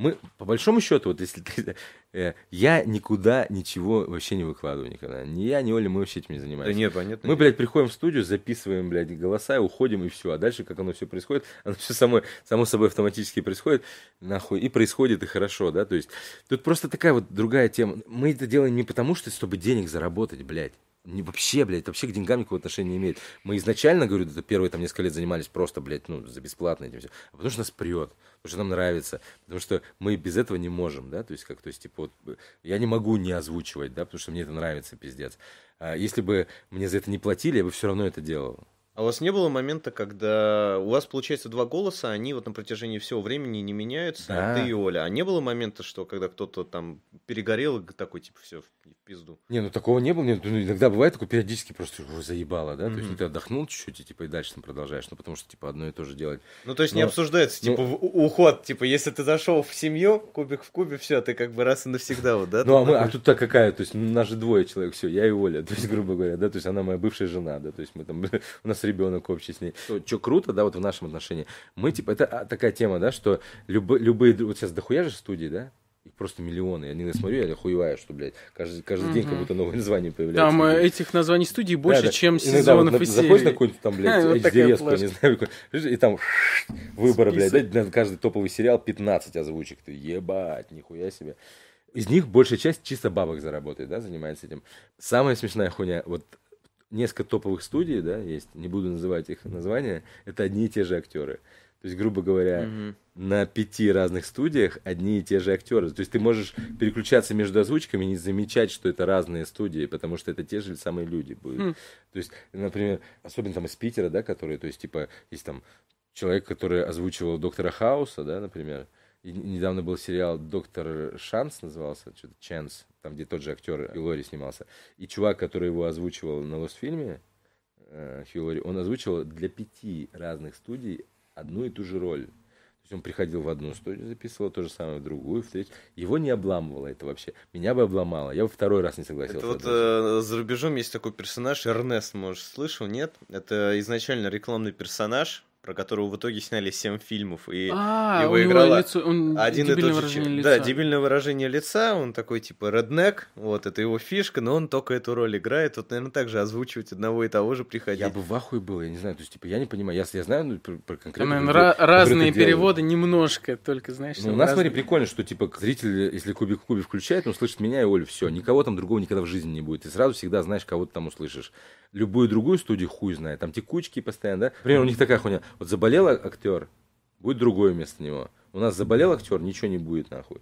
мы, по большому счету, вот если ты, э, я никуда ничего вообще не выкладываю никогда, ни я, ни Оля, мы вообще этим не Да занимаемся. нет, понятно. Мы, блядь, приходим в студию, записываем, блядь, голоса, и уходим, и все. А дальше, как оно все происходит, оно все само, само собой автоматически происходит, нахуй, и происходит, и хорошо, да, то есть тут просто такая вот другая тема. Мы это делаем не потому, что чтобы денег заработать, блядь. Не, вообще, блядь, это вообще к деньгам никакого отношения не имеет. Мы изначально, говорю, это первые там несколько лет занимались просто, блядь, ну, за бесплатно этим всем. А потому что нас прет, потому что нам нравится, потому что мы без этого не можем, да, то есть как, то есть, типа, вот, я не могу не озвучивать, да, потому что мне это нравится, пиздец. А если бы мне за это не платили, я бы все равно это делал. А у вас не было момента, когда у вас, получается, два голоса, они вот на протяжении всего времени не меняются, Да. ты и Оля. А не было момента, что когда кто-то там перегорел и такой, типа, все, в пизду. Не, ну такого не было. Нет, ну, иногда бывает такое периодически просто «Ой, заебало, да? То есть ну, ты отдохнул чуть-чуть и типа и дальше там продолжаешь. Ну потому что типа одно и то же делать. Ну, то есть не Ну, обсуждается, ну- типа, в- у- уход, типа, если ты зашел в семью, кубик в кубе, все, ты как бы раз и навсегда, вот, да? Ну, а, мы, а тут-то какая? То есть, ну, нас же двое человек, все, я и Оля, то есть, грубо говоря, да, то есть, она моя бывшая жена, да, то есть, мы там, у нас ребенок общий с ней. Что, круто, да, вот в нашем отношении, мы, типа, это а, такая тема, да, что любо- любые, вот сейчас дохуя же студии, да, их просто миллионы, я не смотрю, я охуеваю, что, блядь, каждый, каждый день как будто новое название появляется. Там э, Блядь. этих названий студий больше, Да, да. чем Иногда вот сезонов на- и Заходишь на серий. какую-нибудь там, А, блядь, вот такая HD-резку, не знаю, какой, и там выбор, блядь, да, на каждый топовый сериал 15 озвучек. Ты ебать, нихуя себе. Из них большая часть чисто бабок заработает, да, занимается этим. Самая смешная хуйня, вот несколько топовых студий, да, есть, не буду называть их названия, это одни и те же актеры. То есть, грубо говоря, Мгм. на пяти разных студиях одни и те же актеры. То есть ты можешь переключаться между озвучками и не замечать, что это разные студии, потому что это те же самые люди будут. Хм. То есть, например, особенно там из Питера, да, которые, то есть, типа, есть там человек, который озвучивал доктора Хауса, да, например. И недавно был сериал Доктор Шанс назывался, что-то Чанс, там, где тот же актер Хью Лори снимался. И чувак, который его озвучивал на Лос-фильме, э, Хью Лори, он озвучивал для пяти разных студий одну и ту же роль. То есть он приходил в одну студию, записывал то же самое в другую, в третью. Его не обламывало это вообще. Меня бы обломало. Я бы второй раз не согласился. Это вот э, за рубежом есть такой персонаж, Эрнест, может, слышал, нет? Это изначально рекламный персонаж, про которого в итоге сняли 7 фильмов. И А, его играла лицо, он один и тот же выражение чел- лица. Да, дебильное выражение лица, он такой типа реднек, вот, это его фишка, но он только эту роль играет. Вот, наверное, так же озвучивать одного и того же приходить. Я бы в ахуе был, я не знаю, то есть, типа, я не понимаю, я, я знаю ну, про, про Там, конкретно... наверное, ра- разные переводы, немножко, только, знаешь, Ну, там у нас, смотри, разные. прикольно, что, типа, зритель, если Кубик в Кубе включает, он слышит меня и Олю, все, никого там другого никогда в жизни не будет. Ты сразу всегда знаешь, кого ты там услышишь. Любую другую студию хуй знает, там текучки постоянно, да? Например, у них такая хуйня, вот заболел актер, будет другое вместо него. У нас заболел актер, ничего не будет, нахуй.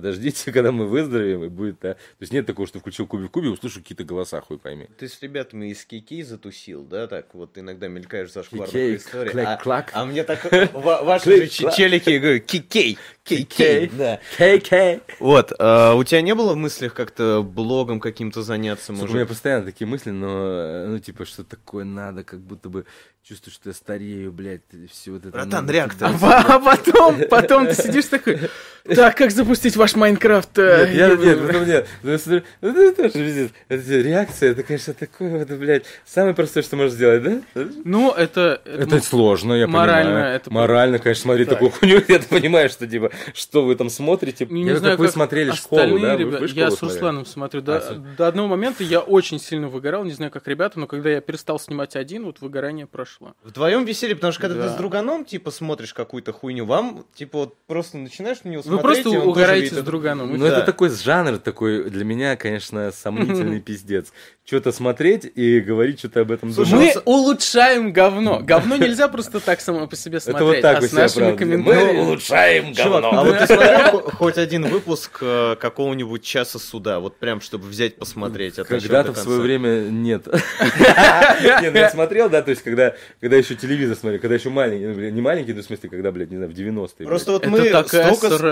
Подождите, когда мы выздоровеем, и будет, да. То есть нет такого, что включил Кубик в Кубе, услышу какие-то голоса, хуй пойми. Ты с ребятами из Кикей затусил, да, так вот иногда мелькаешь за шкварных Кикей, историй. клэк, а, клак. а мне так, ва- ваши же челики, говорю, Кикей, Кикей, Кикей. да. Кей-кей. Вот, а у тебя не было в мыслях как-то блогом каким-то заняться, может? у меня постоянно такие мысли, но, э, ну, типа, что такое надо, как будто бы чувствую, что я старею, блядь, все вот это. Братан, реактор. А, а потом, потом ты сидишь такой, так, как запустить ваш Майнкрафт? э, Нет, я, я- нет, потом нет. Ну, я смотрю, ну, это тоже пиздец. Это реакция, это, конечно, такое вот, блядь, самое простое, что можешь сделать, да? Ну, это... Это сложно, я морально понимаю. это- Морально, конечно, смотреть Так. такую хуйню, я понимаю, что, типа, что вы там смотрите. Не, Я не как знаю, вы как смотрели школу, остальные да? Вы- ребята- вы я школу с смотрели? Русланом смотрю. До, А, с- до одного момента я очень сильно выгорал, не знаю, как ребята, но когда я перестал снимать один, вот выгорание прошло. Вдвоем веселье, потому что когда Да. ты с друганом, типа, смотришь какую-то хуйню, вам, типа, вот просто начинаешь на него Вы просто угораете с это- друганом. Ну, Да. это такой жанр такой, для меня, конечно, сомнительный пиздец. Что-то смотреть и говорить что-то об этом. Мы улучшаем говно. Говно нельзя просто так само по себе Это смотреть, вот так а у с себя, нашими правда. комментариями. Мы улучшаем говно. а вот ты смотрел хоть один выпуск э, какого-нибудь часа суда, вот прям, чтобы взять посмотреть от начала Когда-то в свое время нет. Не, ну я смотрел, да, то есть когда, когда еще телевизор смотрел, когда еще маленький, ну, не маленький, ну, в смысле, когда, блядь, не знаю, в 90-е. Просто вот Это мы столько...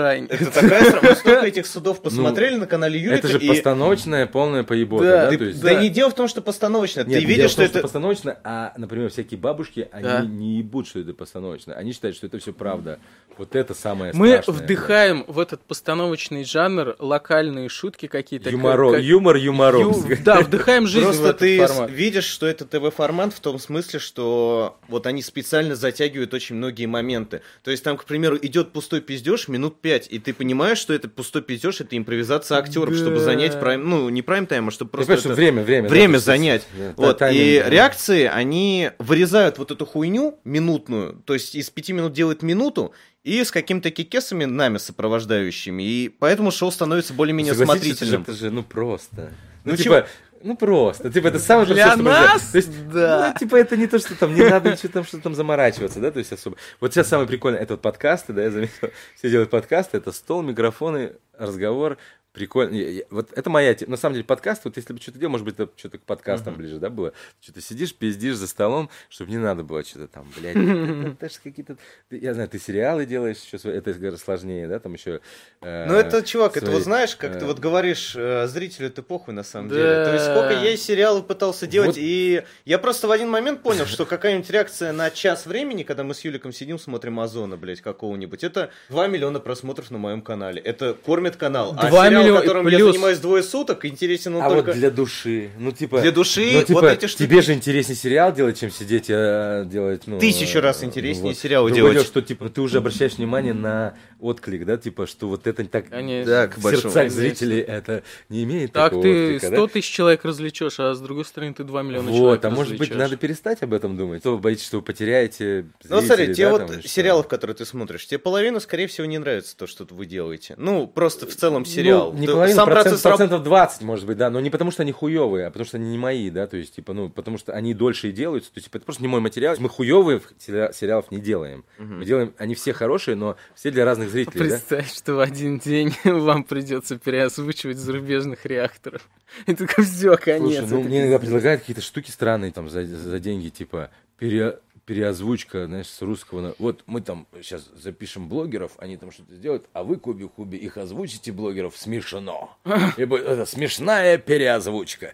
срань. Это такая сра- мы столько этих судов посмотрели на канале. Юрика, Это же постановочная полная поебота, Да, не дело в том, что постановочно. Нет, ты видишь, что это... постановочно, а, например, всякие бабушки, они не ебут, что это постановочно. Они считают, что это все правда. Вот это самое Мы страшное. вдыхаем в этот постановочный жанр локальные шутки какие-то. Юморо- как- как- Юмор юмором. Ю- Да, вдыхаем жизнь в Просто этот ты видишь, что это ТВ-формат в том смысле, что вот они специально затягивают очень многие моменты. То есть там, к примеру, идет пустой пиздеж минут пять, и ты понимаешь, что это пустой пиздеж, это импровизация актеров, Да. чтобы занять прайм, ну не прайм-тайм, а чтобы просто это- время, время. да, время есть, занять. да, Вот, тайминг, и да. реакции, они вырезают вот эту хуйню минутную, то есть из пяти минут делают минуту, и с какими-то кикесами нами сопровождающими, и поэтому шоу становится более-менее Согласитесь, смотрительным. Это же, это же, ну, просто. Ну, Ну, типа, ну, просто. Типа, это самое Для простое, что можно нас. То есть, да. ну, типа, это не то, что там, не надо ничего там, что там заморачиваться, да, то есть особо. Вот сейчас самое прикольное, это вот подкасты, да, я заметил, все делают подкасты, это стол, микрофоны, разговор, Прикольно. Вот это моя тема. На самом деле подкаст, вот если бы что-то делал, может быть, это что-то к подкастам ближе, да, было. Что-то сидишь, пиздишь за столом, чтобы не надо было что-то там, блядь. это- ж какие-то... ты- Я знаю, ты сериалы делаешь, свои- это гораздо сложнее, да, там еще... э, Ну это, чувак, это вот знаешь, как э, ты вот говоришь, э, зрителю это похуй на самом деле. То есть сколько я сериалы пытался делать, и я просто в один момент понял, что какая-нибудь реакция на час времени, когда мы с Юликом сидим, смотрим Озона, блядь, какого-нибудь, это 2 миллиона просмотров на моем канале. Это кормит канал. А 2 сериал, которым я плюс. занимаюсь двое суток, интересен он А только... вот для души, ну типа... Для души ну, типа, вот эти штуки- тебе же интереснее сериал делать, чем сидеть э, делать, ну... Тысячу э, раз интереснее вот. сериалы Другое делать. дело, что типа ты уже обращаешь внимание на отклик, да, типа, что вот это так Конечно. Да, к в сердцах зрителей это не имеет Так такого ты отклика, 100 да? тысяч человек развлечешь, а с другой стороны ты 2 миллиона Вот, человек а может быть, надо перестать об этом думать? То вы боитесь, что вы потеряете Ну, смотри, зрителей, те да, вот там, сериалов, которые ты смотришь, тебе половину, скорее всего, не нравится то, что вы делаете. Ну, просто в целом сериал. Ну, не Ты- половина, сам процент- процесс раб- процентов 20, может быть, да, но не потому, что они хуевые, а потому, что они не мои, да, то есть, типа, ну, потому что они дольше и делаются, то есть, типа, это просто не мой материал. Мы хуевые сериалов не делаем. Мы делаем, они все хорошие, но все для разных зрителей, да? Представь, что в один день вам придется переозвучивать зарубежных реакторов. И только все, конец. Слушай, ну мне иногда предлагают какие-то штуки странные там за, за деньги, типа пере, переозвучка, знаешь, с русского. на- Вот мы там сейчас запишем блогеров, они там что-то сделают, а вы, Куби Хуби, их озвучите блогеров смешно. И будет, это смешная переозвучка.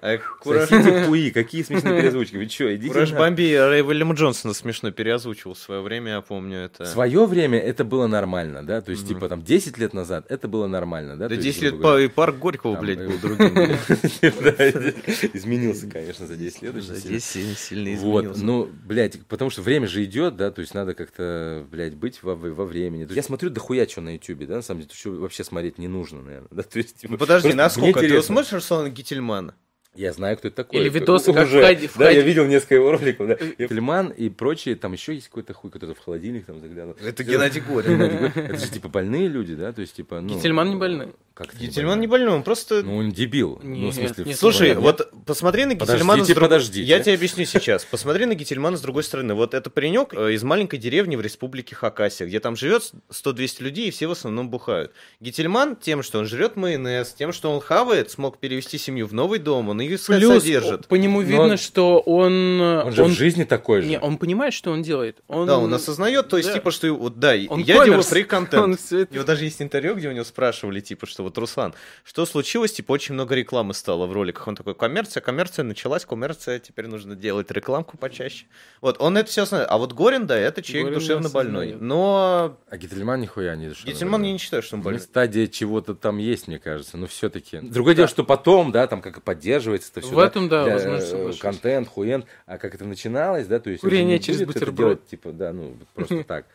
А Кураж, Сосите хуи, какие смешные переозвучки? Вы что, идите Кураж на- Бомби Рэй Уильям Джонсона смешно переозвучивал в свое время, я помню это. В свое время это было нормально, да, то есть, типа, там, 10 лет назад это было нормально, да? Да то есть, 10 лет по- и парк Горького, Там, блядь, э, был другим. Изменился, конечно, за 10 лет. За сильно. 10 сильно, сильно Вот, изменился. ну, блядь, потому что время же идет, да, то есть надо как-то, блядь, быть во, во времени. То есть Я смотрю дохуя что на ютубе, да, на самом деле, что вообще смотреть не нужно, наверное, да, то есть, типа, Ну, подожди, насколько? Ты интересно. смотришь Руслана Гительмана? Я знаю, кто это такой. Или видосы, как Уже. входи- Да, я входи- видел несколько его роликов, да. И Тельман и прочие, там еще есть какой-то хуй, который в холодильник там заглянул. Это Горин. Геннадий Горин. Это же, типа, больные люди, да, то есть, типа, ну... Гительман не больной. Как Гительман не больной, он просто... Ну, он дебил. ну, Нет, в смысле, нет, Слушай, плане- вот посмотри на Подождите, Гительмана с другой... подождите. Я тебе объясню сейчас. Посмотри на Гительмана с другой стороны. Вот это паренек э, из маленькой деревни в республике Хакасия, где там живет 100-200 людей, и все в основном бухают. Гительман тем, что он жрет майонез, тем, что он хавает, смог перевести семью в новый дом, он ее Плюс содержит. по нему Но видно, он- что он... Он же в жизни такой же. Не, он понимает, что он делает. Он... Да, он осознает, то есть, Да. типа, что вот, да, Он я делаю коммерс. фри-контент. Он У него даже есть интервью, где у него спрашивали, типа, что вот, Руслан, что случилось, типа, очень много рекламы стало в роликах. Он такой, коммерция, коммерция началась, коммерция, теперь нужно делать рекламку почаще. Вот, он это все знает. А вот Горин, да, это человек Горин душевно больной. Но А Гительман нихуя не душевно Гительман больной. я не считаю, что он больной. стадия чего-то там есть, мне кажется, но все-таки. Другое дело, что потом, да, там как и поддерживается это все. В этом, да, возможно, соглашусь. Контент, хуен, а как это начиналось, да, то есть... Курение через бутерброд. делать, типа, да, ну, просто так.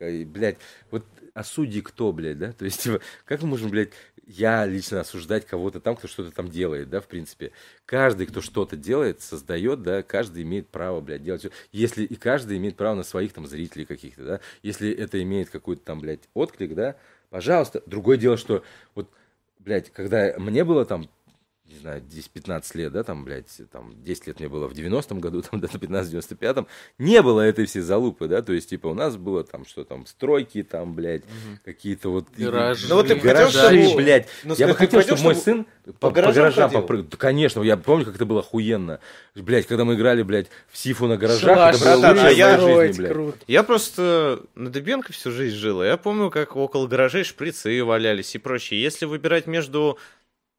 И, Блядь, вот а судьи кто, блядь, да? То есть, типа, как мы можем, блядь, я лично осуждать кого-то там, кто что-то там делает, да, в принципе. Каждый, кто что-то делает, создает, да, каждый имеет право, блядь, делать. Если и каждый имеет право на своих там зрителей каких-то, да, если это имеет какой-то там, блядь, отклик, да, пожалуйста. Другое дело, что вот, блядь, когда мне было там не знаю, 10-15 лет, да, там, блядь, там, 10 лет мне было в 90-м году, там, да, 15 в 95-м, не было этой всей залупы, да, то есть, типа, у нас было там, что там, стройки, там, блядь, какие-то вот... Гаражи. Ну вот ты бы хотел, гаражи, чтобы- блядь. Ну, я бы хотел, чтобы мой сын по, по гаражам попрыгал. Да, конечно, я помню, как это было охуенно. Блядь, когда мы играли, блядь, в Сифу на гаражах, Шалаш это было братан, лучшее а в я- моей жизни, строить, блядь. круто. Я просто на Дыбенко всю жизнь жил, и я помню, как около гаражей шприцы валялись и прочее. Если выбирать между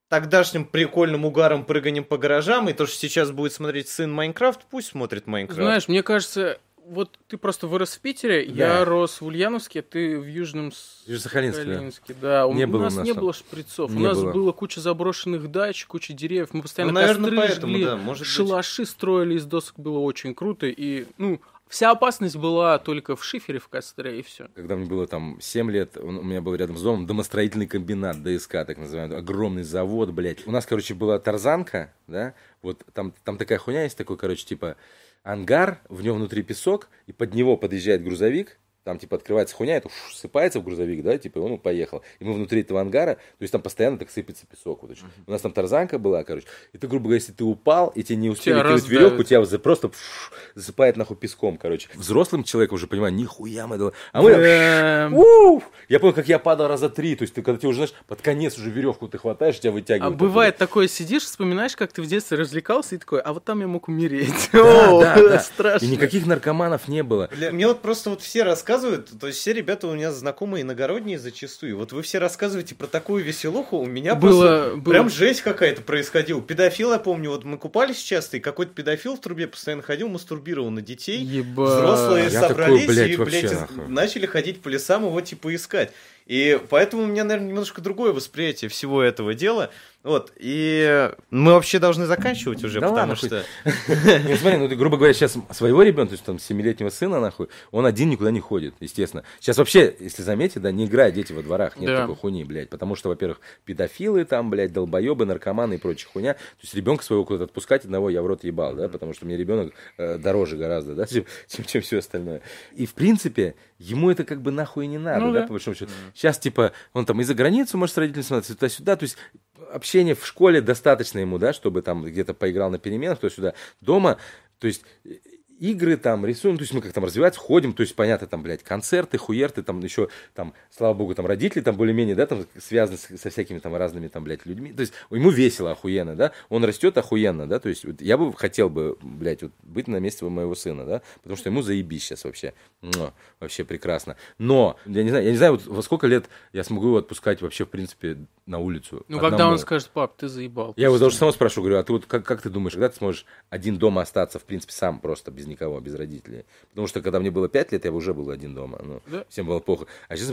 тогдашним прикольным угаром прыганием по гаражам и то, что сейчас будет смотреть сын Майнкрафт, пусть смотрит Майнкрафт. Знаешь, мне кажется, вот ты просто вырос в Питере, Да. я рос в Ульяновске, ты в Южном С- Южно-Сахалинске, да. Сахалинске, да. У, Не у было нас у нас не было шприцов, Не у нас было. было куча заброшенных дач, куча деревьев, мы постоянно Ну, наверное, костры поэтому, жгли, да, может быть. шалаши строили из досок, было очень круто, и, ну, вся опасность была только в шифере в костре, и все. Когда мне было там 7 лет, у меня был рядом с домом домостроительный комбинат, ДСК, так называемый, огромный завод, блядь. У нас, короче, была тарзанка, да, вот там, там такая хуйня есть, такой, короче, типа ангар, в нем внутри песок, и под него подъезжает грузовик, там, типа, открывается хуйня, это уж сыпается в грузовик, да, типа, и он поехал. И мы внутри этого ангара, то есть там постоянно так сыпется песок. Вот, uh-huh. У нас там тарзанка была, короче. И ты, грубо говоря, если ты упал, и тебе не успели кинуть веревку, тебя просто пш, засыпает нахуй песком, короче. Взрослым человеком уже понимаю, нихуя мы А мы Я помню, как я падал раза три, то есть ты, когда ты уже, знаешь, под конец уже веревку ты хватаешь, тебя вытягивают. А бывает такое, сидишь, вспоминаешь, как ты в детстве развлекался, и такой, а вот там я мог умереть. Да, да, да. Страшно. И никаких наркоманов не было. Мне вот просто вот все рассказывают, то есть все ребята у меня знакомые иногородние зачастую. Вот вы все рассказываете про такую веселуху, у меня было, было... прям жесть какая-то происходила. Педофил, я помню, вот мы купались часто, и какой-то педофил в трубе постоянно ходил, мастурбировал на детей. Еба. Взрослые я собрались такой, блядь, и, блядь, нахуй. начали ходить по лесам его типа искать. И поэтому у меня, наверное, немножко другое восприятие всего этого дела. Вот, и мы вообще должны заканчивать уже, да потому ладно, что... Не, смотри, ну, ты, грубо говоря, сейчас своего ребенка, то есть там семилетнего сына, нахуй, он один никуда не ходит, естественно. Сейчас вообще, если заметите, да, не играют дети во дворах, нет да. такой хуйни, блядь, потому что, во-первых, педофилы там, блядь, долбоебы, наркоманы и прочая хуйня. То есть ребенка своего куда-то отпускать, одного я в рот ебал, да, потому что мне ребенок э, дороже гороздо, да, чем, чем, чем все остальное. И, в принципе, ему это как бы нахуй не надо, ну, да, да, по большому счету. Сейчас, типа, он там и за границу может с родителями смотреться, туда-сюда, то есть общения в школе достаточно ему, да, чтобы там где-то поиграл на переменах, то сюда. Дома, то есть игры там, рисуем, то есть мы как там развиваться, ходим, то есть понятно, там, блядь, концерты, хуерты, там еще, там, слава богу, там родители там более-менее, да, там связаны с, со всякими там разными там, блядь, людьми, то есть ему весело охуенно, да, он растет охуенно, да, то есть вот, я бы хотел бы, блядь, вот быть на месте моего сына, да, потому что ему заебись сейчас вообще, но, вообще прекрасно, но, я не знаю, я не знаю, вот во сколько лет я смогу его отпускать вообще, в принципе, на улицу. Ну, одному. когда он скажет, пап, ты заебал. Я его даже сам спрашиваю, говорю, а ты вот как, как ты думаешь, когда ты сможешь один дома остаться, в принципе, сам просто без никого, без родителей? Потому что когда мне было 5 лет, я уже был один дома, ну, да? всем было плохо. А сейчас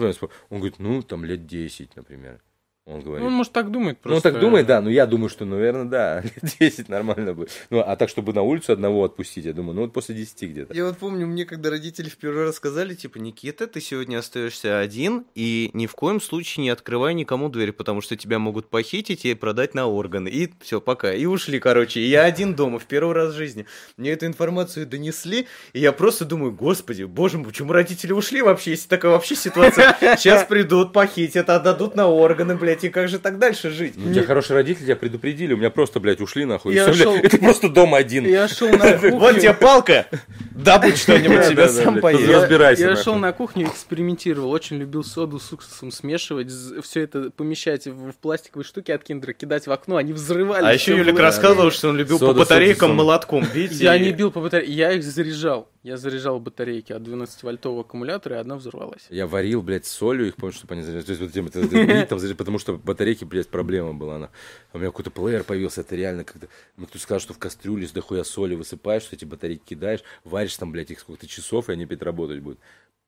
он говорит, ну, там лет 10, например. Он говорит. Ну, он может так думать просто. Ну, он так думает, да, но я думаю, что, наверное, да, лет 10 нормально бы. Ну, а так, чтобы на улицу одного отпустить, я думаю, ну, вот после 10 где-то. Я вот помню, мне когда родители в первый раз сказали, типа, Никита, ты сегодня остаешься один, и ни в коем случае не открывай никому дверь, потому что тебя могут похитить и продать на органы. И все, пока. И ушли, короче. И я один дома в первый раз в жизни. Мне эту информацию донесли, и я просто думаю, господи, боже мой, почему родители ушли вообще, если такая вообще ситуация? Сейчас придут, похитят, отдадут на органы, блядь блядь, и как же так дальше жить? Ну, у тебя хорошие родители, тебя предупредили, у меня просто, блядь, ушли нахуй. Я все, шел... блядь, это просто дом один. Я шел на кухню. Вот тебе палка, добудь что-нибудь себе, сам. Разбирайся. Я шел на кухню, экспериментировал, очень любил соду с уксусом смешивать, все это помещать в пластиковые штуки от киндера, кидать в окно, они взрывались. А еще Юлик рассказывал, что он любил по батарейкам молотком бить. Я не бил по батарейкам, я их заряжал. Я заряжал батарейки от 12-вольтового аккумулятора, и одна взорвалась. Я варил, блядь, солью их, помню, чтобы они заряжались. То есть, вот, там, потому что батарейки, блядь, проблема была. Она. У меня какой-то плеер появился, это реально когда... Мне кто-то сказал, что в кастрюле с дохуя соли высыпаешь, что эти батарейки кидаешь, варишь там, блядь, их сколько-то часов, и они опять работать будут.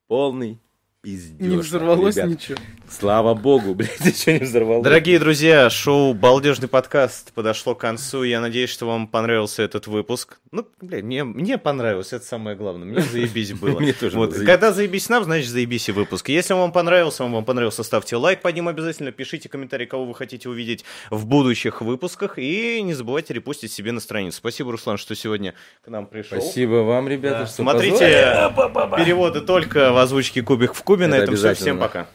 Полный пиздеж. Не взорвалось ребят. ничего. Слава богу, блядь, ничего не взорвалось. Дорогие друзья, шоу «Балдежный подкаст» подошло к концу. Я надеюсь, что вам понравился этот выпуск. Ну, блядь, мне, мне понравилось, это самое главное. Мне заебись было. Мне тоже вот. Когда заебись нам, значит заебись и выпуск. Если вам понравился, вам понравился, ставьте лайк под ним обязательно, пишите комментарий, кого вы хотите увидеть в будущих выпусках, и не забывайте репостить себе на страницу. Спасибо, Руслан, что сегодня к нам пришел. Спасибо вам, ребята, да. Смотрите переводы только в озвучке Кубик в Кубе. Это все. Всем пока.